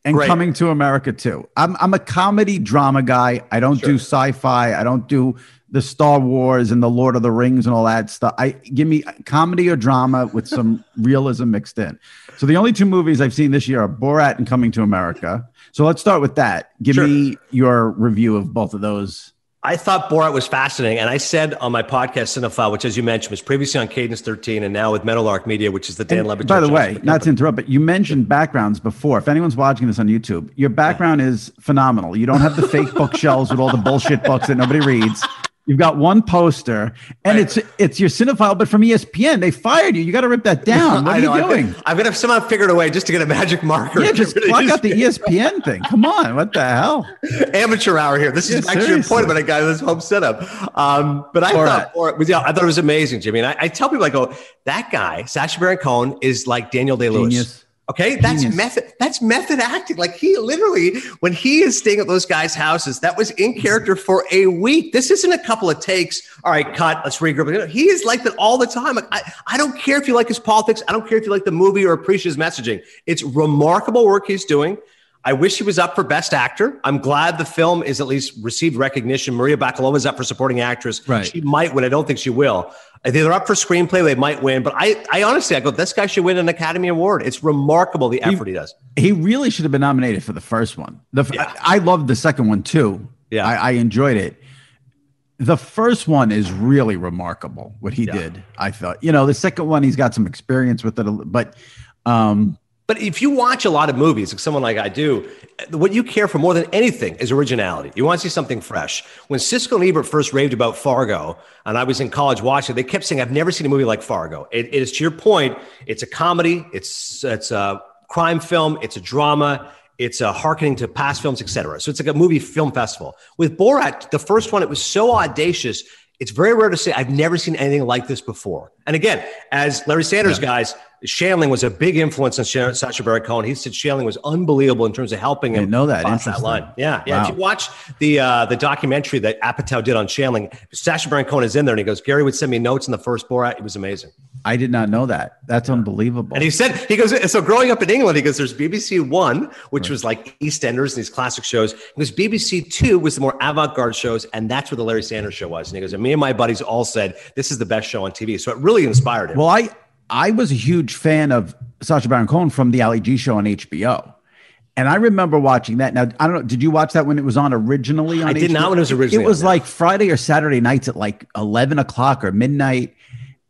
and Great. Coming to America too. I'm I'm a comedy drama guy. I don't do sci-fi. I don't do the Star Wars and the Lord of the Rings and all that stuff. I give me comedy or drama with some [laughs] realism mixed in. So the only two movies I've seen this year are Borat and Coming to America. So let's start with that. Give Sure. me your review of both of those. I thought Borat was fascinating. And I said on my podcast, Cinephile, which, as you mentioned, was previously on Cadence 13 and now with Meadowlark Media, which is the Dan Le Batard. by the way, not to interrupt, but you mentioned backgrounds before. If anyone's watching this on YouTube, your background is phenomenal. You don't have the fake [laughs] bookshelves with all the bullshit books that nobody reads. You've got one poster, and Right. it's it's your cinephile, but from ESPN. They fired you. You got to rip that [laughs] down. What are know, you I've doing? been- I've got to somehow figured a way just to get a magic marker. Yeah, just [laughs] rid out the ESPN thing. Come on, what the hell? amateur hour here. This is Yeah, actually seriously. important, but I got this home setup. Um, but I thought was, yeah, I thought it was amazing, Jimmy. And I, I tell people, I go, that guy, Sacha Baron Cohen, is like Daniel Day Lewis. Okay, that's Genius. method. That's method acting. Like he literally, when he is staying at those guys' houses, that was in character for a week. This isn't a couple of takes. All right, cut. Let's regroup. He is like that all the time. Like, I, I don't care if you like his politics. I don't care if you like the movie or appreciate his messaging. It's remarkable work he's doing. I wish he was up for Best Actor. I'm glad the film is at least received recognition. Maria Bakalova is up for Supporting Actress. Right. She might win. I don't think she will. If they're up for screenplay, they might win. But I, I honestly, I go, this guy should win an Academy Award. It's remarkable the effort he does. He really should have been nominated for the first one. The Yeah. I, I loved the second one too. Yeah. I, I enjoyed it. The first one is really remarkable what he Yeah. did. I thought, you know, the second one he's got some experience with it, but um, But if you watch a lot of movies, like someone like I do, what you care for more than anything is originality. You want to see something fresh. When Siskel and Ebert first raved about Fargo, and I was in college watching, they kept saying, "I've never seen a movie like Fargo." It, it is to your point. It's a comedy. It's it's a crime film. It's a drama. It's a harkening to past films, etc. So it's like a movie film festival. With Borat, the first one, it was so audacious. It's very rare to say I've never seen anything like this before. And again, as Larry Sanders Yeah. guys, Shandling was a big influence on Sha- Sacha Baron Cohen. He said Shandling was unbelievable in terms of helping him know that. cross that line. Yeah, yeah. Wow. If you watch the uh, the documentary that Apatow did on Shandling, Sacha Baron Cohen is in there, and he goes, "Garry would send me notes in the first Borat. It was amazing." I did not know that. That's unbelievable. And he said, he goes, so growing up in England, he goes, there's BBC One, which was like EastEnders and these classic shows. He goes, BBC Two was the more avant garde shows, and that's where the Larry Sanders show was. And he goes, and me and my buddies all said, this is the best show on TV. So it really inspired him. Well, I I was a huge fan of Sacha Baron Cohen from the Ali G show on HBO. And I remember watching that. Now, I don't know, did you watch that when it was on originally? On I did HBO? not when it was originally It was like Friday or Saturday nights at like 11 o'clock or midnight.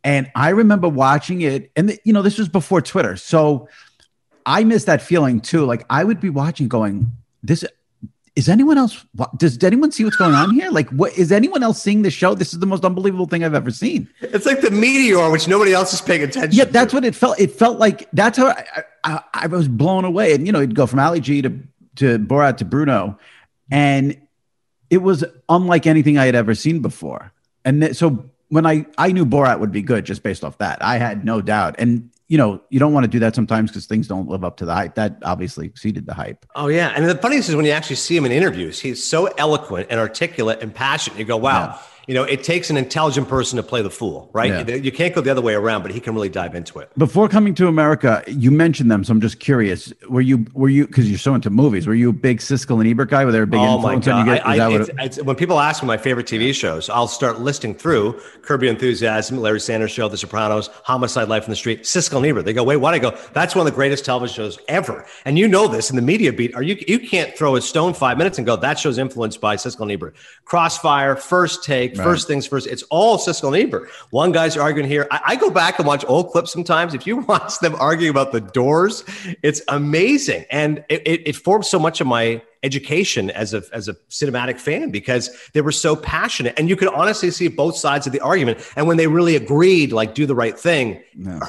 And I remember watching it. And, you know, this was before Twitter. So I miss that feeling too. Like I would be watching going, this is anyone else? what- Does anyone see what's going on here? Like, what is anyone else seeing the show? This is the most unbelievable thing I've ever seen. it's like the meteor, which nobody else is paying attention Yeah, that's to. what it felt. It felt like that's how I, I, I was blown away. And you know, it'd go from Ali G to to Borat to Bruno, and it was unlike anything I had ever seen before. And th- so when I I knew Borat would be good just based off that, I had no doubt. And you know, you don't want to do that sometimes because things don't live up to the hype. That obviously exceeded the hype. Oh yeah, and the funniest is when you actually see him in interviews, he's so eloquent and articulate and passionate. You go, wow, you know, it takes an intelligent person to play the fool, right? Yeah. You can't go the other way around, but he can really dive into it. Before coming to America, you mentioned them, so I'm just curious. Were you were you because you're so into movies? Were you a big Siskel and Ebert guy? Were they a big Oh my influence god! on you? guys? I, I, it's, it- it's, when people ask me my favorite TV shows, I'll start listing through Curb Your Enthusiasm, Larry Sanders Show, The Sopranos, Homicide: Life in the Street, Siskel and Ebert. They go, wait, what? I go, that's one of the greatest television shows ever. And you know this in the media beat. Are you? You can't throw a stone five minutes and go, that show's influenced by Siskel and Ebert. Crossfire, First Take, Right. First Things First. It's all Siskel and Ebert. One guy's arguing here. I, I go back and watch old clips sometimes. If you [laughs] watch them arguing about the Doors, it's amazing, and it, it, it formed so much of my education as a as a cinematic fan because they were so passionate, and you could honestly see both sides of the argument. And when they really agreed, like do the right thing,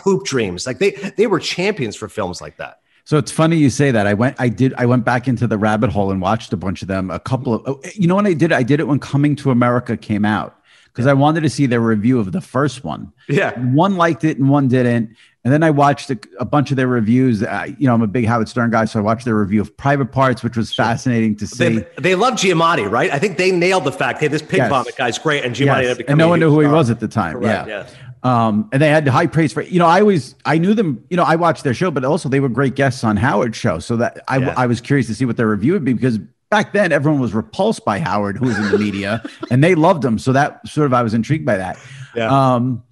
Hoop Dreams, like they they were champions for films like that. So it's funny you say that. I went, I did, I went back into the rabbit hole and watched a bunch of them. A couple of, oh, you know, what I did, I did it when Coming to America came out because I wanted to see their review of the first one. Yeah. One liked it and one didn't. And then I watched a, a bunch of their reviews. Uh, you know, I'm a big Howard Stern guy, so I watched their review of Private Parts, which was fascinating to see. They, they love Giamatti, right? I think they nailed the fact, hey, this pig Yes. vomit guy's great, and Giamatti Yes. and no one knew who he was at the time. Correct, yeah. yes. Um, and they had high praise for, you know, I always, I knew them, you know, I watched their show, but also they were great guests on Howard's show. So that I, Yeah. I was curious to see what their review would be because back then everyone was repulsed by Howard, who was in the media, [laughs] and they loved him. So that sort of, I was intrigued by that. Yeah. Um,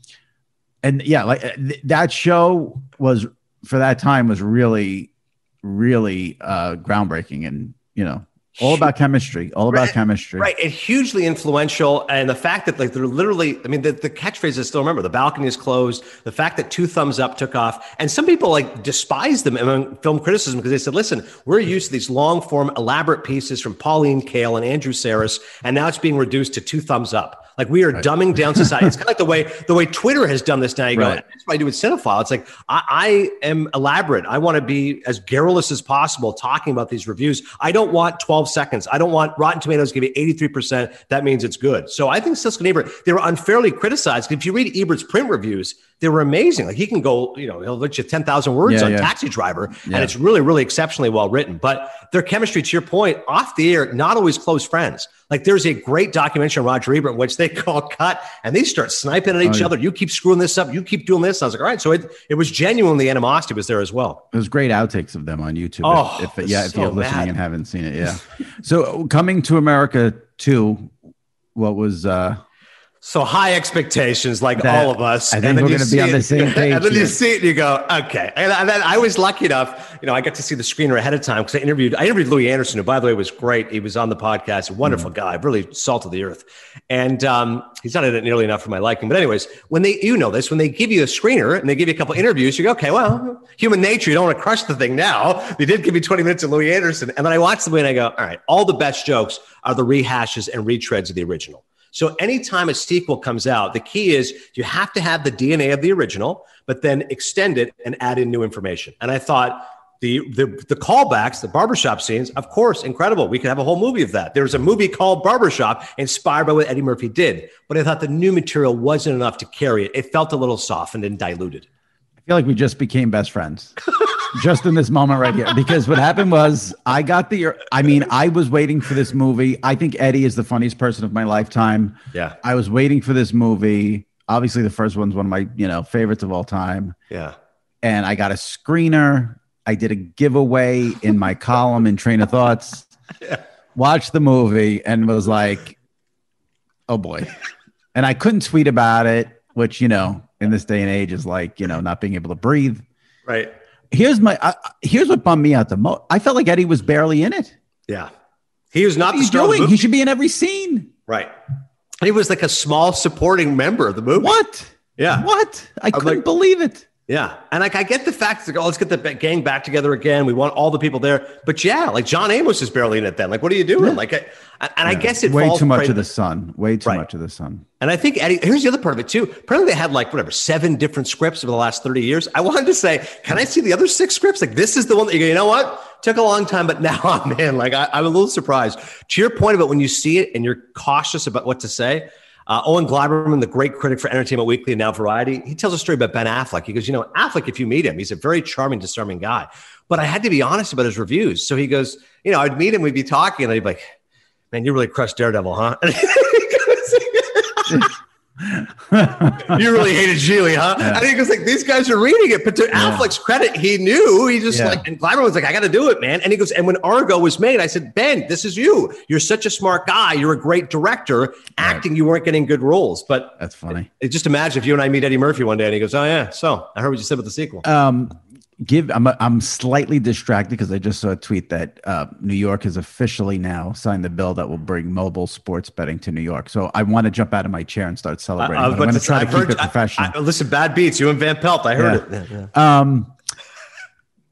and yeah, like uh, th- that show was for that time was really, really uh, groundbreaking and, you know, all about chemistry, all about Right. chemistry. Right, and hugely influential. And the fact that like they're literally, I mean, the, the catchphrase I still remember: the balcony is closed. The fact that two thumbs up took off, and some people like despise them among film criticism because they said, "Listen, we're used to these long form, elaborate pieces from Pauline Kael and Andrew Sarris, and now it's being reduced to two thumbs up." Like we are dumbing down society. it's kind of like the way the way Twitter has done this now. You go, that's what I do with Cinephile. It's like I, I am elaborate. I want to be as garrulous as possible talking about these reviews. I don't want 12 seconds. I don't want Rotten Tomatoes give you 83%. That means it's good. So I think Siskel and Ebert, they were unfairly criticized. If you read Ebert's print reviews, they were amazing. Like he can go, you know, he'll let you 10,000 words Yeah, on yeah. Taxi Driver, Yeah. and it's really, really exceptionally well written. But their chemistry, to your point, off the air, not always close friends. Like there's a great documentary on Roger Ebert which they [laughs] call cut and they start sniping at each Oh, yeah. other. You keep screwing this up. You keep doing this. I was like, all right. So it, it was genuinely animosity was there as well. There's great outtakes of them on YouTube. Oh, if, if yeah, if so you're listening mad. and haven't seen it, yeah. [laughs] so coming to America too, what was uh So high expectations, like That- all of us. I think And then we're gonna be on it- the same page [laughs] And then you see it and you go, okay. And, and then I was lucky enough, you know, I got to see the screener ahead of time because I interviewed, I interviewed Louie Anderson, who by the way was great. He was on the podcast, a wonderful guy, really salt of the earth. And um, he's not in it nearly enough for my liking. But anyways, when they, you know this, when they give you a screener and they give you a couple interviews, you go, okay, well, human nature, you don't want to crush the thing now. They did give me 20 minutes of Louie Anderson. And then I watched the movie and I go, all right, all the best jokes are the rehashes and retreads of the original. So anytime a sequel comes out, the key is you have to have the DNA of the original, but then extend it and add in new information. And I thought The, the the callbacks, the barbershop scenes, of course, incredible. We could have a whole movie of that. There's a movie called Barbershop inspired by what Eddie Murphy did, but I thought the new material wasn't enough to carry it. It felt a little softened and diluted. Feel like we just became best friends. just in this moment right here. Because what happened was I got the I mean, I was waiting for this movie. I think Eddie is the funniest person of my lifetime. Yeah. I was waiting for this movie. Obviously, the first one's one of my, you know, favorites of all time. Yeah. And I got a screener. I did a giveaway in my column in Traina Thoughts. Yeah. Watched the movie and was like, oh boy. And I couldn't tweet about it, which, you know, in this day and age is like, you know, not being able to breathe. Right. Here's my uh, here's what bummed me out the most. I felt like Eddie was barely in it. Yeah. He was not What the star the doing? movie. He should be in every scene. Right. He was like a small supporting member of the movie. What? Yeah. What? I I'm couldn't like- believe it. Yeah. And like, I get the fact that, oh, let's get the gang back together again. We want all the people there. But yeah, like John Amos is barely in it then. Like, what are you doing? Like, I, and I guess it way too much prey- of the sun. Way too Right. much of the sun. And I think Eddie, here's the other part of it too. Apparently, they had like whatever seven different scripts over the last 30 years. I wanted to say, can I see the other six scripts? Like, this is the one that you go, you know what? Took a long time, but [laughs] now I'm in. Like, I, I'm a little surprised. To your point about when you see it and you're cautious about what to say, uh, Owen Gleiberman, the great critic for Entertainment Weekly and now Variety, he tells a story about Ben Affleck. He goes, you know, Affleck, if you meet him, he's a very charming, disarming guy. But I had to be honest about his reviews. So he goes, you know, I'd meet him, we'd be talking, and I'd be like, man, you really crushed Daredevil, huh? [laughs] you really hated Gigli, huh? And he goes like, these guys are reading it, but to Affleck's credit, he knew. He just Yeah. like, and Gleiber was like, I got to do it, man. And he goes, and when Argo was made, I said, Ben, this is you. You're such a smart guy. You're a great director. Acting, you weren't getting good roles, but That's funny. it, just imagine if you and I meet Eddie Murphy one day, and he goes, oh yeah, so I heard what you said about the sequel. Um, give. I'm I'm slightly distracted because I just saw a tweet that uh, New York has officially now signed the bill that will bring mobile sports betting to New York. So I want to jump out of my chair and start celebrating. I was but I'm about going to to try say, to I've keep heard- it professional. I- I- listen, bad beats. You and Van Pelt. I heard Yeah. it. Yeah, yeah. Um,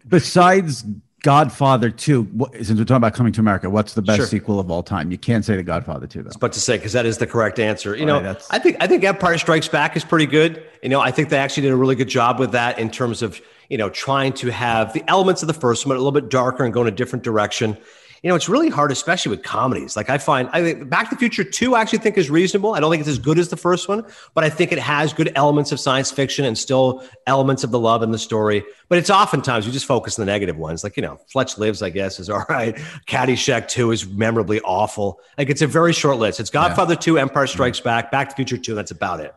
besides Godfather 2, what, since we're talking about coming to America, what's the best Sure. sequel of all time? You can't say The Godfather 2, though. But to say because that is the correct answer. You All know, right, that's- I think I think Empire Strikes Back is pretty good. You know, I think they actually did a really good job with that in terms of you know trying to have the elements of the first one a little bit darker and go in a different direction. You know, it's really hard, especially with comedies. Like I find, I think Back to the Future Two, I actually think is reasonable. I don't think it's as good as the first one, but I think it has good elements of science fiction and still elements of the love in the story. But it's oftentimes you just focus on the negative ones. Like you know, Fletch Lives, I guess, is [laughs] all right. Caddyshack Two is memorably awful. Like it's a very short list. It's Godfather Two, Empire Strikes Back, Back to the Future Two. That's about it.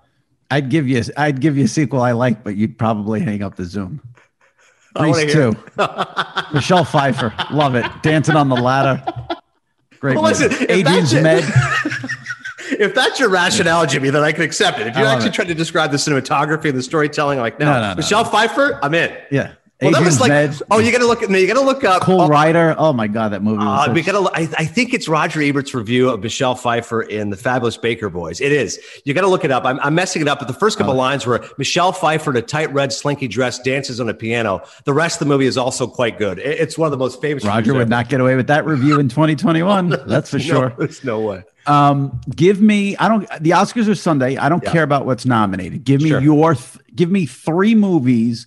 I'd give you I'd give you a sequel I like, but you'd probably hang up the Zoom. Grease 2. [laughs] Michelle Pfeiffer. Love it. Dancing on the ladder. Great. Well, listen, Adrian's Med. [laughs] If that's your rationale, Jimmy, then I can accept it. If you I love actually it. try to describe the cinematography and the storytelling, like no, No, no, no, Michelle Pfeiffer, I'm in. Yeah. Well, that was like, Med. oh, you got to look at, no, you got to look up. Cool oh, Rider. Oh my God, that movie was uh, we got to. I, I think it's Roger Ebert's review of Michelle Pfeiffer in The Fabulous Baker Boys. It is. You got to look it up. I'm, I'm messing it up, but the first Oh. couple lines were Michelle Pfeiffer in a tight red slinky dress dances on a piano. The rest of the movie is also quite good. It- it's one of the most famous. Roger would ever. not get away with that review in 2021. [laughs] That's for No, sure. there's no way. Um, give me. I don't. The Oscars are Sunday. I don't Yeah. care about what's nominated. Give me Sure. your. Th- give me three movies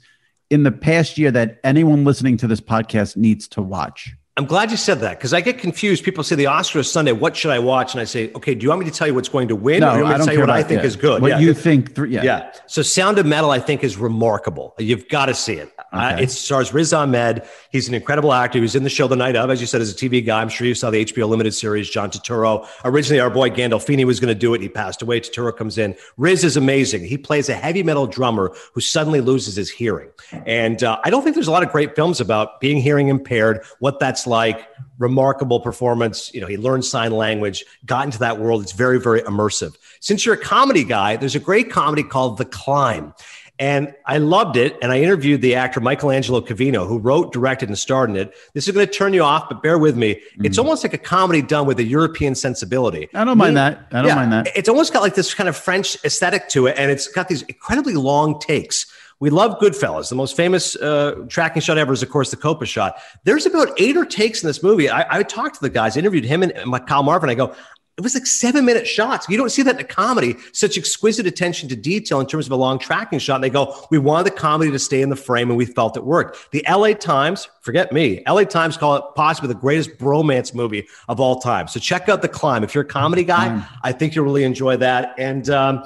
in the past year that anyone listening to this podcast needs to watch. I'm glad you said that because I get confused. People say the Oscars Sunday. What should I watch? And I say, okay, do you want me to tell you what's going to win, No, or do you want I me to tell you what I think is good? What yeah. you think? Three, yeah. Yeah. So Sound of Metal, I think, is remarkable. You've got to see it. Uh, it stars Riz Ahmed. He's an incredible actor. He was in the show the night of, as you said, as a TV guy. I'm sure you saw the HBO limited series, John Turturro. Originally, our boy Gandolfini was going to do it. He passed away. Turturro comes in. Riz is amazing. He plays a heavy metal drummer who suddenly loses his hearing. And uh, I don't think there's a lot of great films about being hearing impaired, what that's like. Remarkable performance. You know, he learned sign language, got into that world. It's very, very immersive. Since you're a comedy guy, there's a great comedy called The Climb. And I loved it. And I interviewed the actor Michael Angelo Covino, who wrote, directed, and starred in it. This is going to turn you off, but bear with me. It's mm-hmm. almost like a comedy done with a European sensibility. I don't mind that. I don't Yeah, mind that. It's almost got like this kind of French aesthetic to it, and it's got these incredibly long takes. We love Goodfellas. The most famous uh, tracking shot ever is, of course, the Copa shot. There's about eight or takes in this movie. I, I talked to the guys, interviewed him and, and Kyle Marvin. I go, it was like seven minute shots. You don't see that in a comedy, such exquisite attention to detail in terms of a long tracking shot. And they go, we wanted the comedy to stay in the frame and we felt it worked. The LA Times, forget me, LA Times call it possibly the greatest bromance movie of all time. So check out The Climb. If you're a comedy guy, I think you'll really enjoy that. And, um,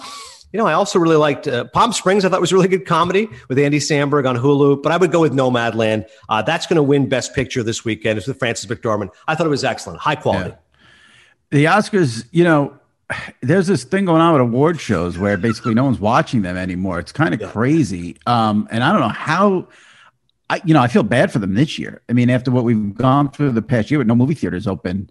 you know, I also really liked uh, Palm Springs. I thought was really good comedy with Andy Samberg on Hulu. But I would go with Nomadland. Uh, that's going to win Best Picture this weekend. It's with Frances McDormand. I thought it was excellent, high quality. Yeah. The Oscars, you know, there's this thing going on with award shows where basically no one's watching them anymore. It's kind of yeah. crazy. Um, and I don't know how. I, you know, I feel bad for them this year. I mean, after what we've gone through the past year with no movie theaters open,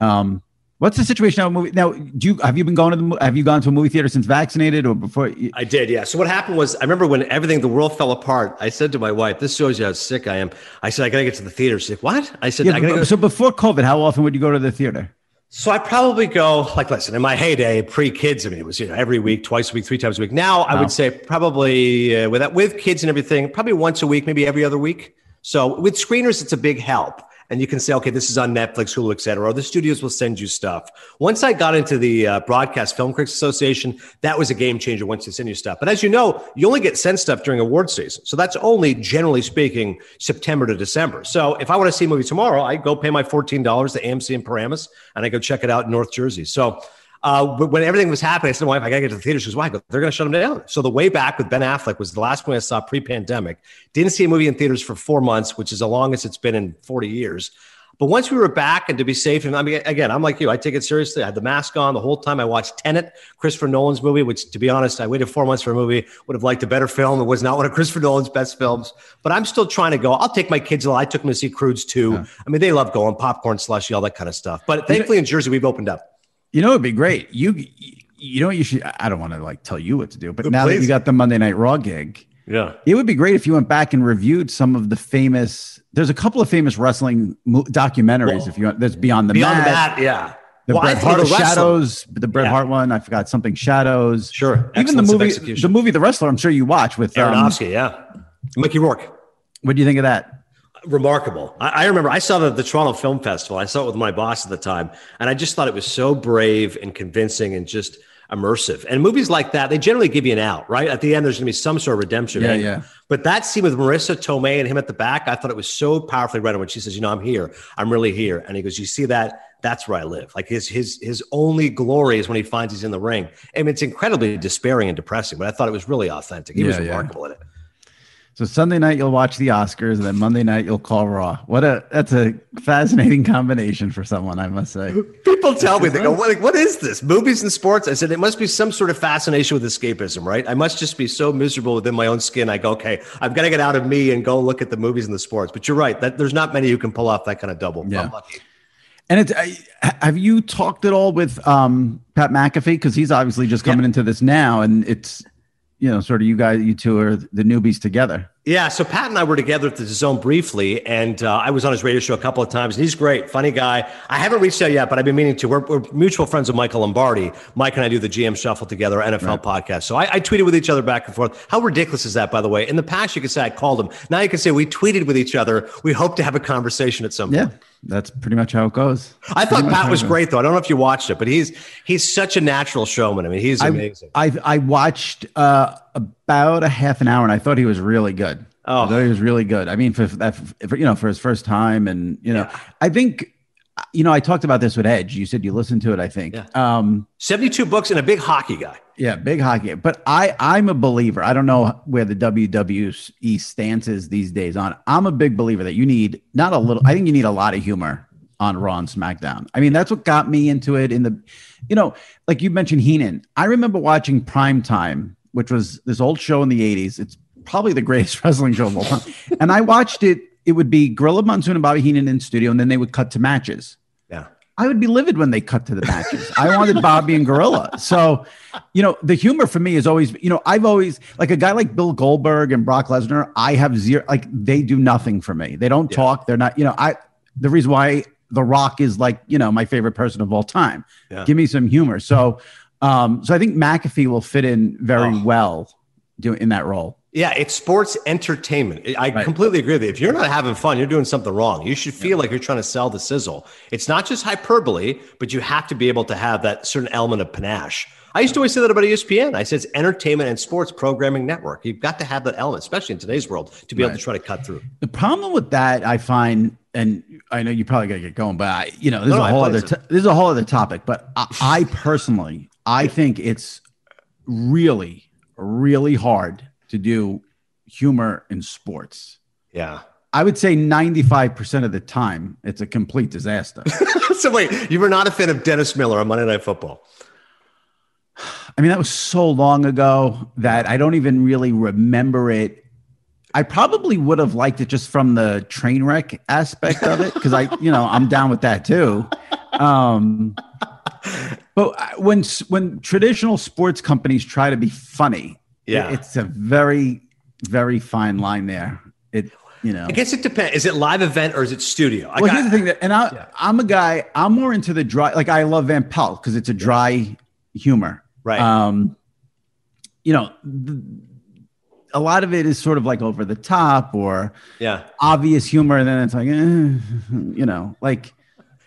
um, What's the situation now? Movie now? Do you have you been going to the have you gone to a movie theater since vaccinated or before? You- I did, yeah. So what happened was I remember when everything the world fell apart. I said to my wife, "This shows you how sick I am." I said, "I gotta get to the theater." She's like, "What?" I said, yeah, I gotta go. So before COVID, how often would you go to the theater? So I probably go like listen in my heyday pre kids. I mean, it was you know every week, twice a week, three times a week. Now I would say probably uh, with that, with kids and everything, probably once a week, maybe every other week. So with screeners, it's a big help and you can say, okay, this is on Netflix, Hulu, et cetera, or the studios will send you stuff. Once I got into the uh, Broadcast Film Critics Association, that was a game changer once they send you stuff. But as you know, you only get sent stuff during award season. So that's only, generally speaking, September to December. So if I want to see a movie tomorrow, I go pay my $14 to AMC in Paramus and I go check it out in North Jersey. So uh, but when everything was happening, I said, My "Wife, I gotta get to the theater." She goes, "Why?" Go, They're gonna shut them down. So the way back with Ben Affleck was the last one I saw pre-pandemic. Didn't see a movie in theaters for four months, which is the longest it's been in 40 years. But once we were back and to be safe, and I mean, again, I'm like you, I take it seriously. I had the mask on the whole time. I watched Tenet, Christopher Nolan's movie, which to be honest, I waited four months for a movie, would have liked a better film. It was not one of Christopher Nolan's best films, but I'm still trying to go. I'll take my kids. I took them to see Croods too. Yeah. I mean, they love going popcorn slushy, all that kind of stuff. But thankfully in Jersey, we've opened up. You know, it'd be great. You, you know what you should, I don't want to like tell you what to do, but now Please. that you got the Monday Night Raw gig, yeah. It would be great if you went back and reviewed some of the famous. There's a couple of famous wrestling documentaries. Well, if you want, there's Beyond the Beyond Mat. the Mat, yeah. The well, Bret Hart the Shadows, the Bret yeah. Hart one. I forgot something Shadows. Sure. Even the movie, the movie The Wrestler. I'm sure you watch with Aronofsky. Um, yeah. Mickey Rourke. What do you think of that? Remarkable. I, I remember I saw the, the Toronto Film Festival. I saw it with my boss at the time, and I just thought it was so brave and convincing and just immersive. And movies like that, they generally give you an out, right? At the end, there's going to be some sort of redemption. Yeah, yeah. But that scene with Marisa Tomei and him at the back, I thought it was so powerfully written when she says, "You know, I'm here. I'm really here." And he goes, "You see that? That's where I live." Like his his his only glory is when he finds he's in the ring. I mean, it's incredibly despairing and depressing, but I thought it was really authentic. He yeah, was remarkable yeah. in it. So Sunday night you'll watch the Oscars, and then Monday night you'll call Raw. What a that's a fascinating [laughs] combination for someone, I must say. People tell me they go, what, what is this? Movies and sports? I said it must be some sort of fascination with escapism, right? I must just be so miserable within my own skin. I go, okay, I've got to get out of me and go look at the movies and the sports. But you're right that there's not many who can pull off that kind of double. Yeah. And it's uh, have you talked at all with um, Pat McAfee because he's obviously just coming yeah. into this now, and it's you know sort of you guys you two are the newbies together. Yeah, so Pat and I were together at the Zone briefly, and uh, I was on his radio show a couple of times. And he's great, funny guy. I haven't reached out yet, but I've been meaning to. We're, we're mutual friends with Michael Lombardi. Mike and I do the GM Shuffle together, NFL right. podcast. So I, I, tweeted with each other back and forth. How ridiculous is that, by the way? In the past, you could say I called him. Now you can say we tweeted with each other. We hope to have a conversation at some yeah. point. That's pretty much how it goes. I thought Pat was great, though. I don't know if you watched it, but he's he's such a natural showman. I mean, he's amazing. I I, I watched uh, about a half an hour, and I thought he was really good. Oh, I thought he was really good. I mean, for that, for, you know, for his first time, and you know, yeah. I think, you know, I talked about this with Edge. You said you listened to it. I think. Yeah. Um, Seventy-two books and a big hockey guy. Yeah, big hockey. But I, I'm a believer. I don't know where the WWE stance is these days on. I'm a big believer that you need not a little. I think you need a lot of humor on Raw and SmackDown. I mean, that's what got me into it. In the, you know, like you mentioned Heenan. I remember watching Prime Time, which was this old show in the '80s. It's probably the greatest [laughs] wrestling show of all time. and I watched it. It would be Gorilla Monsoon and Bobby Heenan in studio, and then they would cut to matches. I would be livid when they cut to the matches. I wanted Bobby and Gorilla. So, you know, the humor for me is always, you know, I've always like a guy like Bill Goldberg and Brock Lesnar. I have zero, like they do nothing for me. They don't yeah. talk. They're not, you know, I, the reason why The Rock is like, you know, my favorite person of all time. Yeah. Give me some humor. So, um, so I think McAfee will fit in very oh. well doing in that role. Yeah, it's sports entertainment. I Right. completely agree with you. If you're not having fun, you're doing something wrong. You should feel like you're trying to sell the sizzle. It's not just hyperbole, but you have to be able to have that certain element of panache. I used to always say that about ESPN. I said it's entertainment and sports programming network. You've got to have that element, especially in today's world, to be able to try to cut through. The problem with that, I find, and I know you probably got to get going, but I, you know, this No, is no, whole other, it. t- this is a whole other topic. But I, I personally, I think it's really, really hard to do humor in sports. Yeah. I would say 95% of the time, it's a complete disaster. [laughs] so wait, you were not a fan of Dennis Miller on Monday Night Football. I mean, that was so long ago that I don't even really remember it. I probably would have liked it just from the train wreck aspect of it because I, you know, I'm down with that too. Um, but when when traditional sports companies try to be funny, Yeah. it's a very very fine line there. It, you know, I guess it depends. Is it live event or is it studio? I well, got- here's the thing that, and I, I'm a guy. I'm more into the dry. Like I love Van Pelt because it's a dry humor. Right. Um, you know, th- a lot of it is sort of like over the top or yeah. obvious humor, and then it's like, eh, you know, like.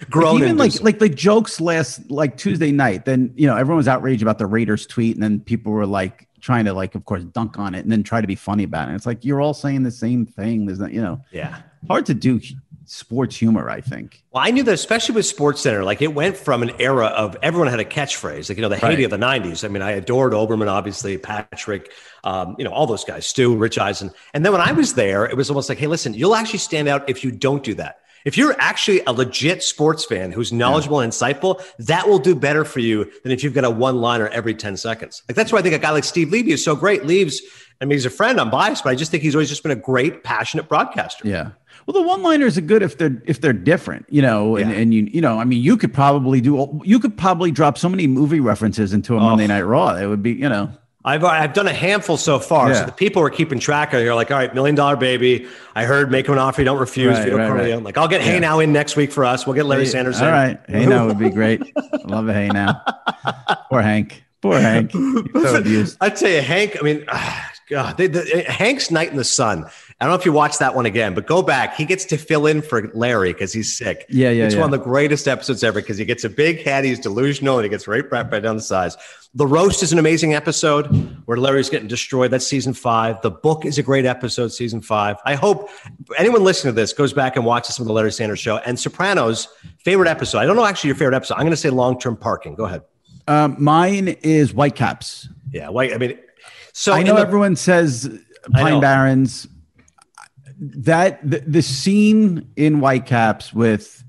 Grown like even like like the jokes last like Tuesday night. Then you know everyone was outraged about the Raiders tweet, and then people were like trying to like, of course, dunk on it, and then try to be funny about it. It's like you're all saying the same thing. There's not, you know, Yeah. hard to do sports humor. I think. Well, I knew that, especially with Sports Center, like it went from an era of everyone had a catchphrase, like you know the heyday Right. of the '90s. I mean, I adored Olbermann, obviously Patrick, um, you know all those guys, Stu, Rich Eisen. And then when I was there, it was almost like, hey, listen, you'll actually stand out if you don't do that. If you're actually a legit sports fan who's knowledgeable and insightful, that will do better for you than if you've got a one-liner every 10 seconds. Like that's why I think a guy like Steve Levy is so great. Leaves, I mean, he's a friend. I'm biased, but I just think he's always just been a great, passionate broadcaster. Yeah. Well, the one-liners are good if they're if they're different, you know, and, Yeah. and you you know, I mean, you could probably do you could probably drop so many movie references into a Oh. Monday Night Raw. It would be, you know, I've I've done a handful so far. Yeah. So the people are keeping track of you're like, all right, million dollar baby. I heard make him an offer, you don't refuse. Right, Vito right, Corleone. right. Like, I'll get Hey Now in next week for us. We'll get Larry Hey, Sanders. All in. right, hey now would be great. I [laughs] love a hey now. Poor Hank. Poor Hank. So abused. I'd say Hank. I mean, [sighs] God, they, the, Hank's Night in the Sun. I don't know if you watched that one again, but go back. He gets to fill in for Larry because he's sick. Yeah, yeah, It's yeah. one of the greatest episodes ever because he gets a big head, he's delusional, and he gets right back right down the size. The roast is an amazing episode where Larry's getting destroyed. That's season five. The book is a great episode, season five. I hope anyone listening to this goes back and watches some of the Larry Sanders show and Sopranos favorite episode. I don't know actually your favorite episode. I'm going to say long term parking. Go ahead. Um, mine is Whitecaps. Yeah, white. I mean, so I know the- everyone says Pine Barrens. That the, the scene in Whitecaps with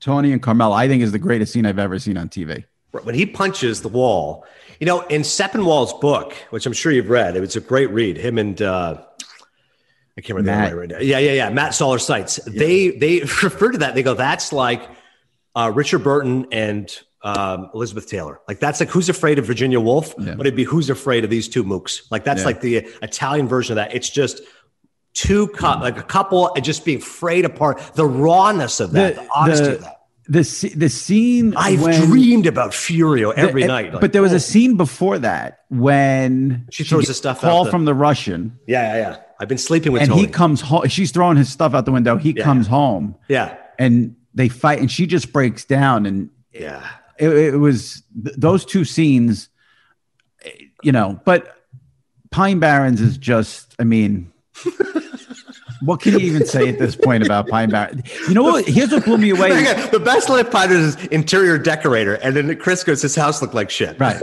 Tony and Carmel, I think, is the greatest scene I've ever seen on TV. when he punches the wall, you know, in Sepinwall's book, which I'm sure you've read, it was a great read. Him and uh, I can't remember Matt. the name right now. Yeah, yeah, yeah. Matt Zoller Seitz. They they [laughs] refer to that. They go, that's like uh, Richard Burton and um, Elizabeth Taylor. Like that's like who's afraid of Virginia Woolf, Yeah. but it'd be who's afraid of these two mooks. Like that's Yeah. like the Italian version of that. It's just two cou- like a couple and just being frayed apart. The rawness of that, the, honesty of that. the, the scene. I've when- dreamed about Furio every the- night. like, but there was oh. a scene before that when She throws gets the stuff call out the- from the Russian, Yeah, yeah, yeah. I've been sleeping with and Tony. he comes home. She's throwing his stuff out the window. He Yeah. comes home, yeah, and they fight, and she just breaks down. And yeah. it, it was th- those two scenes, eh, you know. But Pine Barrens is just, I mean. [laughs] What can you even say at this point about Pine Barrens? You know what? Here's what blew me away. the best lit Potter's is interior decorator, and then Chris goes, "His house looked like shit." Right.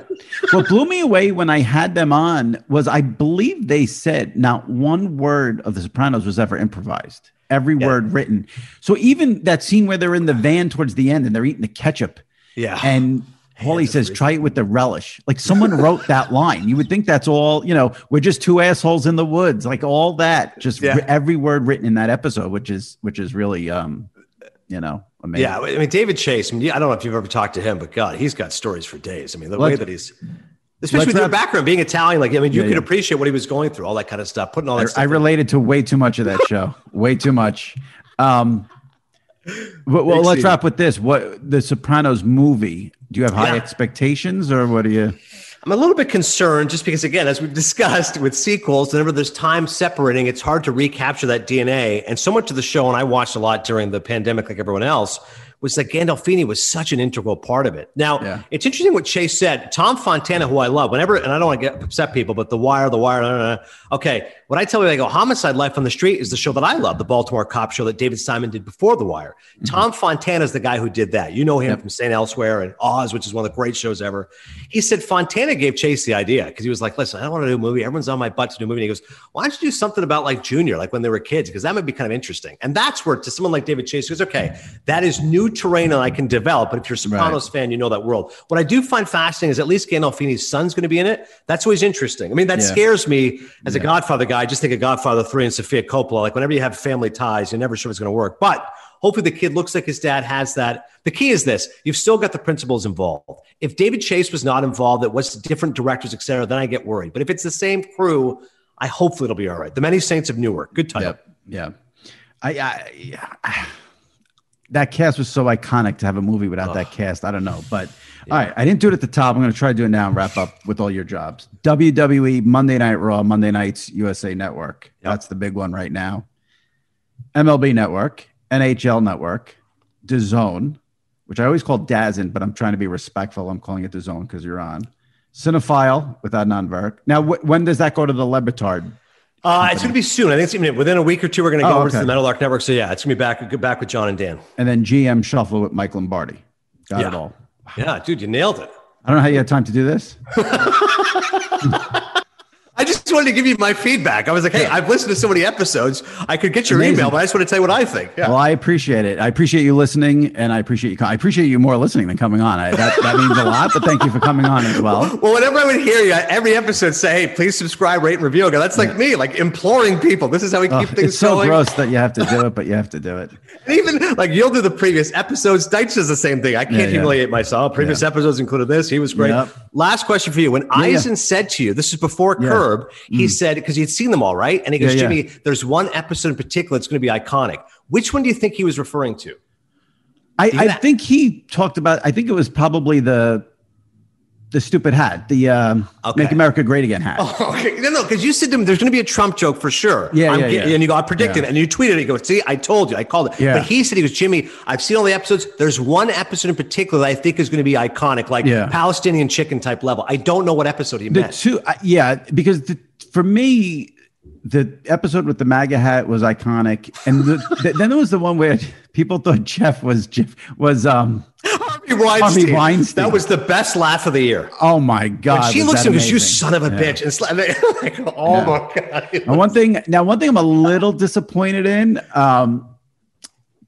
What blew me away when I had them on was I believe they said not one word of The Sopranos was ever improvised. Every word written. So even that scene where they're in the van towards the end and they're eating the ketchup, Yeah. and Paulie says, "Try it with the relish." Like someone wrote that [laughs] line. You would think that's all. You know, we're just two assholes in the woods. Like all that. Just Yeah. every word written in that episode, which is which is really, um, you know, amazing. yeah, I mean David Chase. I, mean, I don't know if you've ever talked to him, but God, he's got stories for days. I mean, the way Let's- that he's, especially with your background being Italian, like I mean, you Yeah, could yeah. appreciate what he was going through, all that kind of stuff, putting all that. I, stuff I related to way too much of that show. [laughs] way too much. Um, but, well, Big let's wrap with this. What the Sopranos movie? Do you have high Yeah. expectations, or what do you? I'm a little bit concerned just because, again, as we've discussed with sequels, whenever there's time separating, it's hard to recapture that DNA. And so much of the show, and I watched a lot during the pandemic, like everyone else, was that Gandolfini was such an integral part of it. Now, Yeah. it's interesting what Chase said. Tom Fontana, who I love, whenever, and I don't want to get upset people, but The Wire, The Wire, okay. When I tell you, I go, Homicide Life on the Street is the show that I love, the Baltimore cop show that David Simon did before The Wire. Mm-hmm. Tom Fontana is the guy who did that. You know him from St. Elsewhere and Oz, which is one of the great shows ever. He said Fontana gave Chase the idea because he was like, listen, I don't want to do a movie. Everyone's on my butt to do a movie. And he goes, why don't you do something about like Junior, like when they were kids? Because that might be kind of interesting. And that's where to someone like David Chase goes, okay, that is new terrain that I can develop. But if you're a Sopranos fan, you know that world. What I do find fascinating is at least Gandolfini's son's going to be in it. That's always interesting. I mean, that Yeah. scares me as a Godfather guy. I just think of Godfather 3 and Sofia Coppola. Like whenever you have family ties, you're never sure it's going to work. But hopefully the kid looks like his dad has that. The key is this you've still got the principals involved. If David Chase was not involved, it was different directors, et cetera, then I get worried. But if it's the same crew, I hopefully it'll be all right. The Many Saints of Newark. Good title. Yeah. I, I, I that cast was so iconic to have a movie without that cast. I don't know, but all right, I didn't do it at the top. I'm going to try to do it now and wrap up with all your jobs. WWE Monday Night Raw, Monday Nights USA Network. That's the big one right now. MLB Network, NHL Network, DAZN, which I always call DAZN, but I'm trying to be respectful. I'm calling it DAZN because you're on. Cinephile with Adnan Virk. Now, wh- when does that go to the Le Batard? Uh, it's going to be soon. I think it's even within a week or two. We're going to go Oh, over to the Meadowlark Network. So yeah, it's going to be back back with John and Dan. And then GM Shuffle with Mike Lombardi. Got Yeah. it all. Yeah, dude, you nailed it. I don't know how you had time to do this. [laughs] I just wanted to give you my feedback. I was like, hey, I've listened to so many episodes. I could get your Amazing. email, but I just want to tell you what I think. Yeah. Well, I appreciate it. I appreciate you listening, and I appreciate you. I appreciate you more listening than coming on. I, that that means a lot. But thank you for coming on as well. Well, whenever I would hear you, every episode say, hey, please subscribe, rate, and review. Go, that's like me, like imploring people. This is how we keep Oh, things it's so going. gross that you have to do it, but you have to do it. [laughs] And even like you'll do the previous episodes. Deitsch does the same thing. I can't Yeah, yeah. humiliate myself. Previous episodes included this. He was great. Yep. Last question for you. When Yeah, yeah. Eisen said to you, this is before Yeah. Curb, he Mm. said, because he'd seen them all, right? And he goes, Yeah, yeah. Jimmy, there's one episode in particular that's going to be iconic. Which one do you think he was referring to? I, I think he talked about. I think it was probably the the stupid hat, the um, Okay. "Make America Great Again" hat. Oh, [laughs] okay. No, no, because you said to him, there's going to be a Trump joke for sure. Yeah, I'm yeah, yeah. And you go, I predicted Yeah. it. And you tweeted it. You go, see, I told you. I called it. Yeah. But he said, he goes, Jimmy, I've seen all the episodes. There's one episode in particular that I think is going to be iconic, like Yeah. Palestinian chicken type level. I don't know what episode he The meant. two, uh, yeah, because the, for me, the episode with the MAGA hat was iconic, and the, the, [laughs] then there was the one where people thought Jeff was Jeff was um. Harvey Weinstein. Weinstein. That was the best laugh of the year. Oh my god! when she looks at him, you son of a Yeah. bitch. And [laughs] like, oh Yeah. my God. And one thing now, one thing I'm a little disappointed in. Um,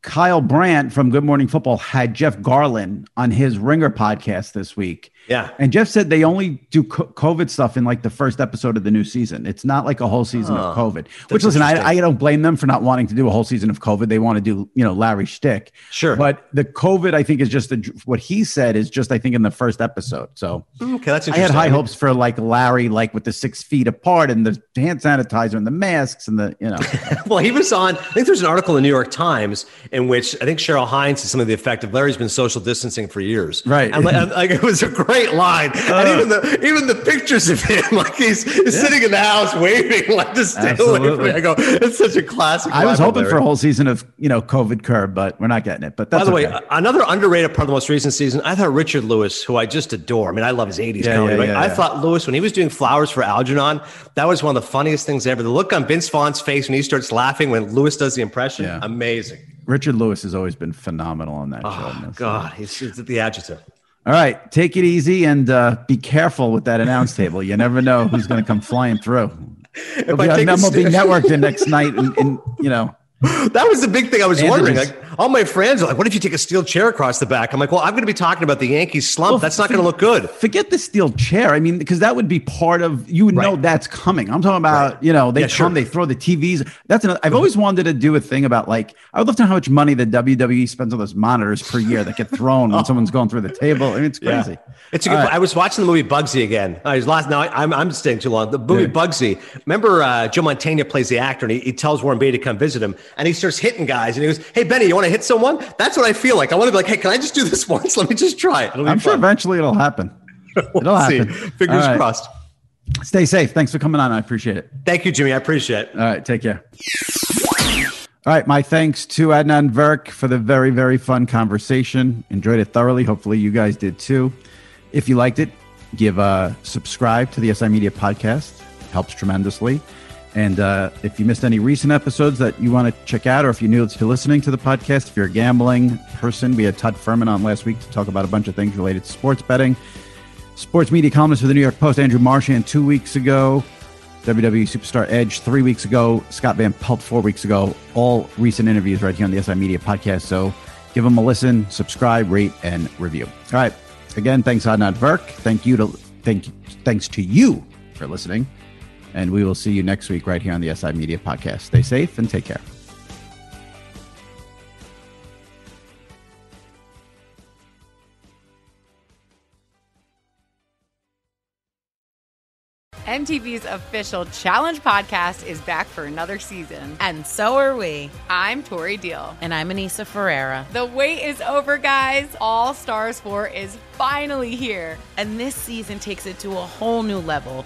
Kyle Brandt from Good Morning Football had Jeff Garlin on his Ringer podcast this week. Yeah. And Jeff said they only do COVID stuff in like the first episode of the new season. It's not like a whole season of COVID. Which listen, I. I don't blame them for not wanting to do a whole season of COVID. They want to do you know Larry Shtick. Sure. But the COVID, I think, is just what he said is just I think in the first episode. So Okay, that's I had high hopes for like Larry, like with the six feet apart and the hand sanitizer and the masks and the you know. [laughs] Well, he was on. I think there's an article in the New York Times in which I think Cheryl Hines said some of the effect of Larry's been social distancing for years. Right. And like, and, like, it was a great line. and uh. even the even the pictures of him, [laughs] like he's, he's sitting in the house waving, like just stay away from Absolutely. me. I go, it's such a classic. I was hoping for a whole season of you know COVID curb, but we're not getting it. But that's By the way, another underrated part of the most recent season, I thought Richard Lewis, who I just adore. I mean, I love his 80s Yeah, comedy. yeah, right? yeah, I thought Lewis, when he was doing Flowers for Algernon, that was one of the funniest things ever. The look on Vince Vaughn's face when he starts laughing when Lewis does the impression, Yeah. amazing. Richard Lewis has always been phenomenal on that oh, show. Oh, God, he's, he's the adjective. All right, take it easy and uh, be careful with that announce table. You never know who's going to come flying through. It'll be I take a MLB st- Network the next night, and, and you know. [laughs] That was the big thing I was Andrews. wondering. Like, all my friends are like, what if you take a steel chair across the back? I'm like, well, I'm going to be talking about the Yankees slump. Well, That's not for- going to look good. Forget the steel chair. I mean, because that would be part of you would know that's coming. I'm talking about Right. you know they Yeah, come, sure. They throw the TVs. That's another. I've always wanted to do a thing about like I would love to know how much money the WWE spends on those monitors per year that get thrown when [laughs] someone's going through the table. I mean, it's crazy. It's a good. Right. I was watching the movie Bugsy again. I was last. Now I, I'm I'm staying too long. The movie Yeah. Bugsy. Remember, uh, Joe Mantegna plays the actor, and he, he tells Warren Beatty to come visit him, and he starts hitting guys, and he goes, "Hey Benny, you want to hit someone?" That's what I feel like. I want to be like, "Hey, can I just do this [laughs] once? Let me just try it." I'm sure eventually it'll happen. [laughs] It'll happen. Fingers right. crossed. Stay safe. Thanks for coming on. I appreciate it. Thank you, Jimmy. I appreciate it. All right, take care. All right, my thanks to Adnan Virk for the very, very fun conversation. Enjoyed it thoroughly. Hopefully, you guys did too. If you liked it, give a subscribe to the SI Media podcast. It Helps tremendously. And uh, if you missed any recent episodes that you want to check out, or if you're new to listening to the podcast, if you're a gambling person, we had Todd Fuhrman on last week to talk about a bunch of things related to sports betting. Sports media columnist for the New York Post, Andrew Marchand, two weeks ago. WWE Superstar Edge three weeks ago. Scott Van Pelt four weeks ago. All recent interviews right here on the SI Media podcast. So give them a listen, subscribe, rate, and review. All right. Again, thanks Adnan Virk. Thank you to thank thanks to you for listening. And we will see you next week right here on the SI Media podcast. Stay safe and take care. MTV's official Challenge podcast is back for another season. And so are we. I'm Tori Deal. And I'm Aneesa Ferreira. The wait is over, guys. All Stars 4 is finally here. And this season takes it to a whole new level.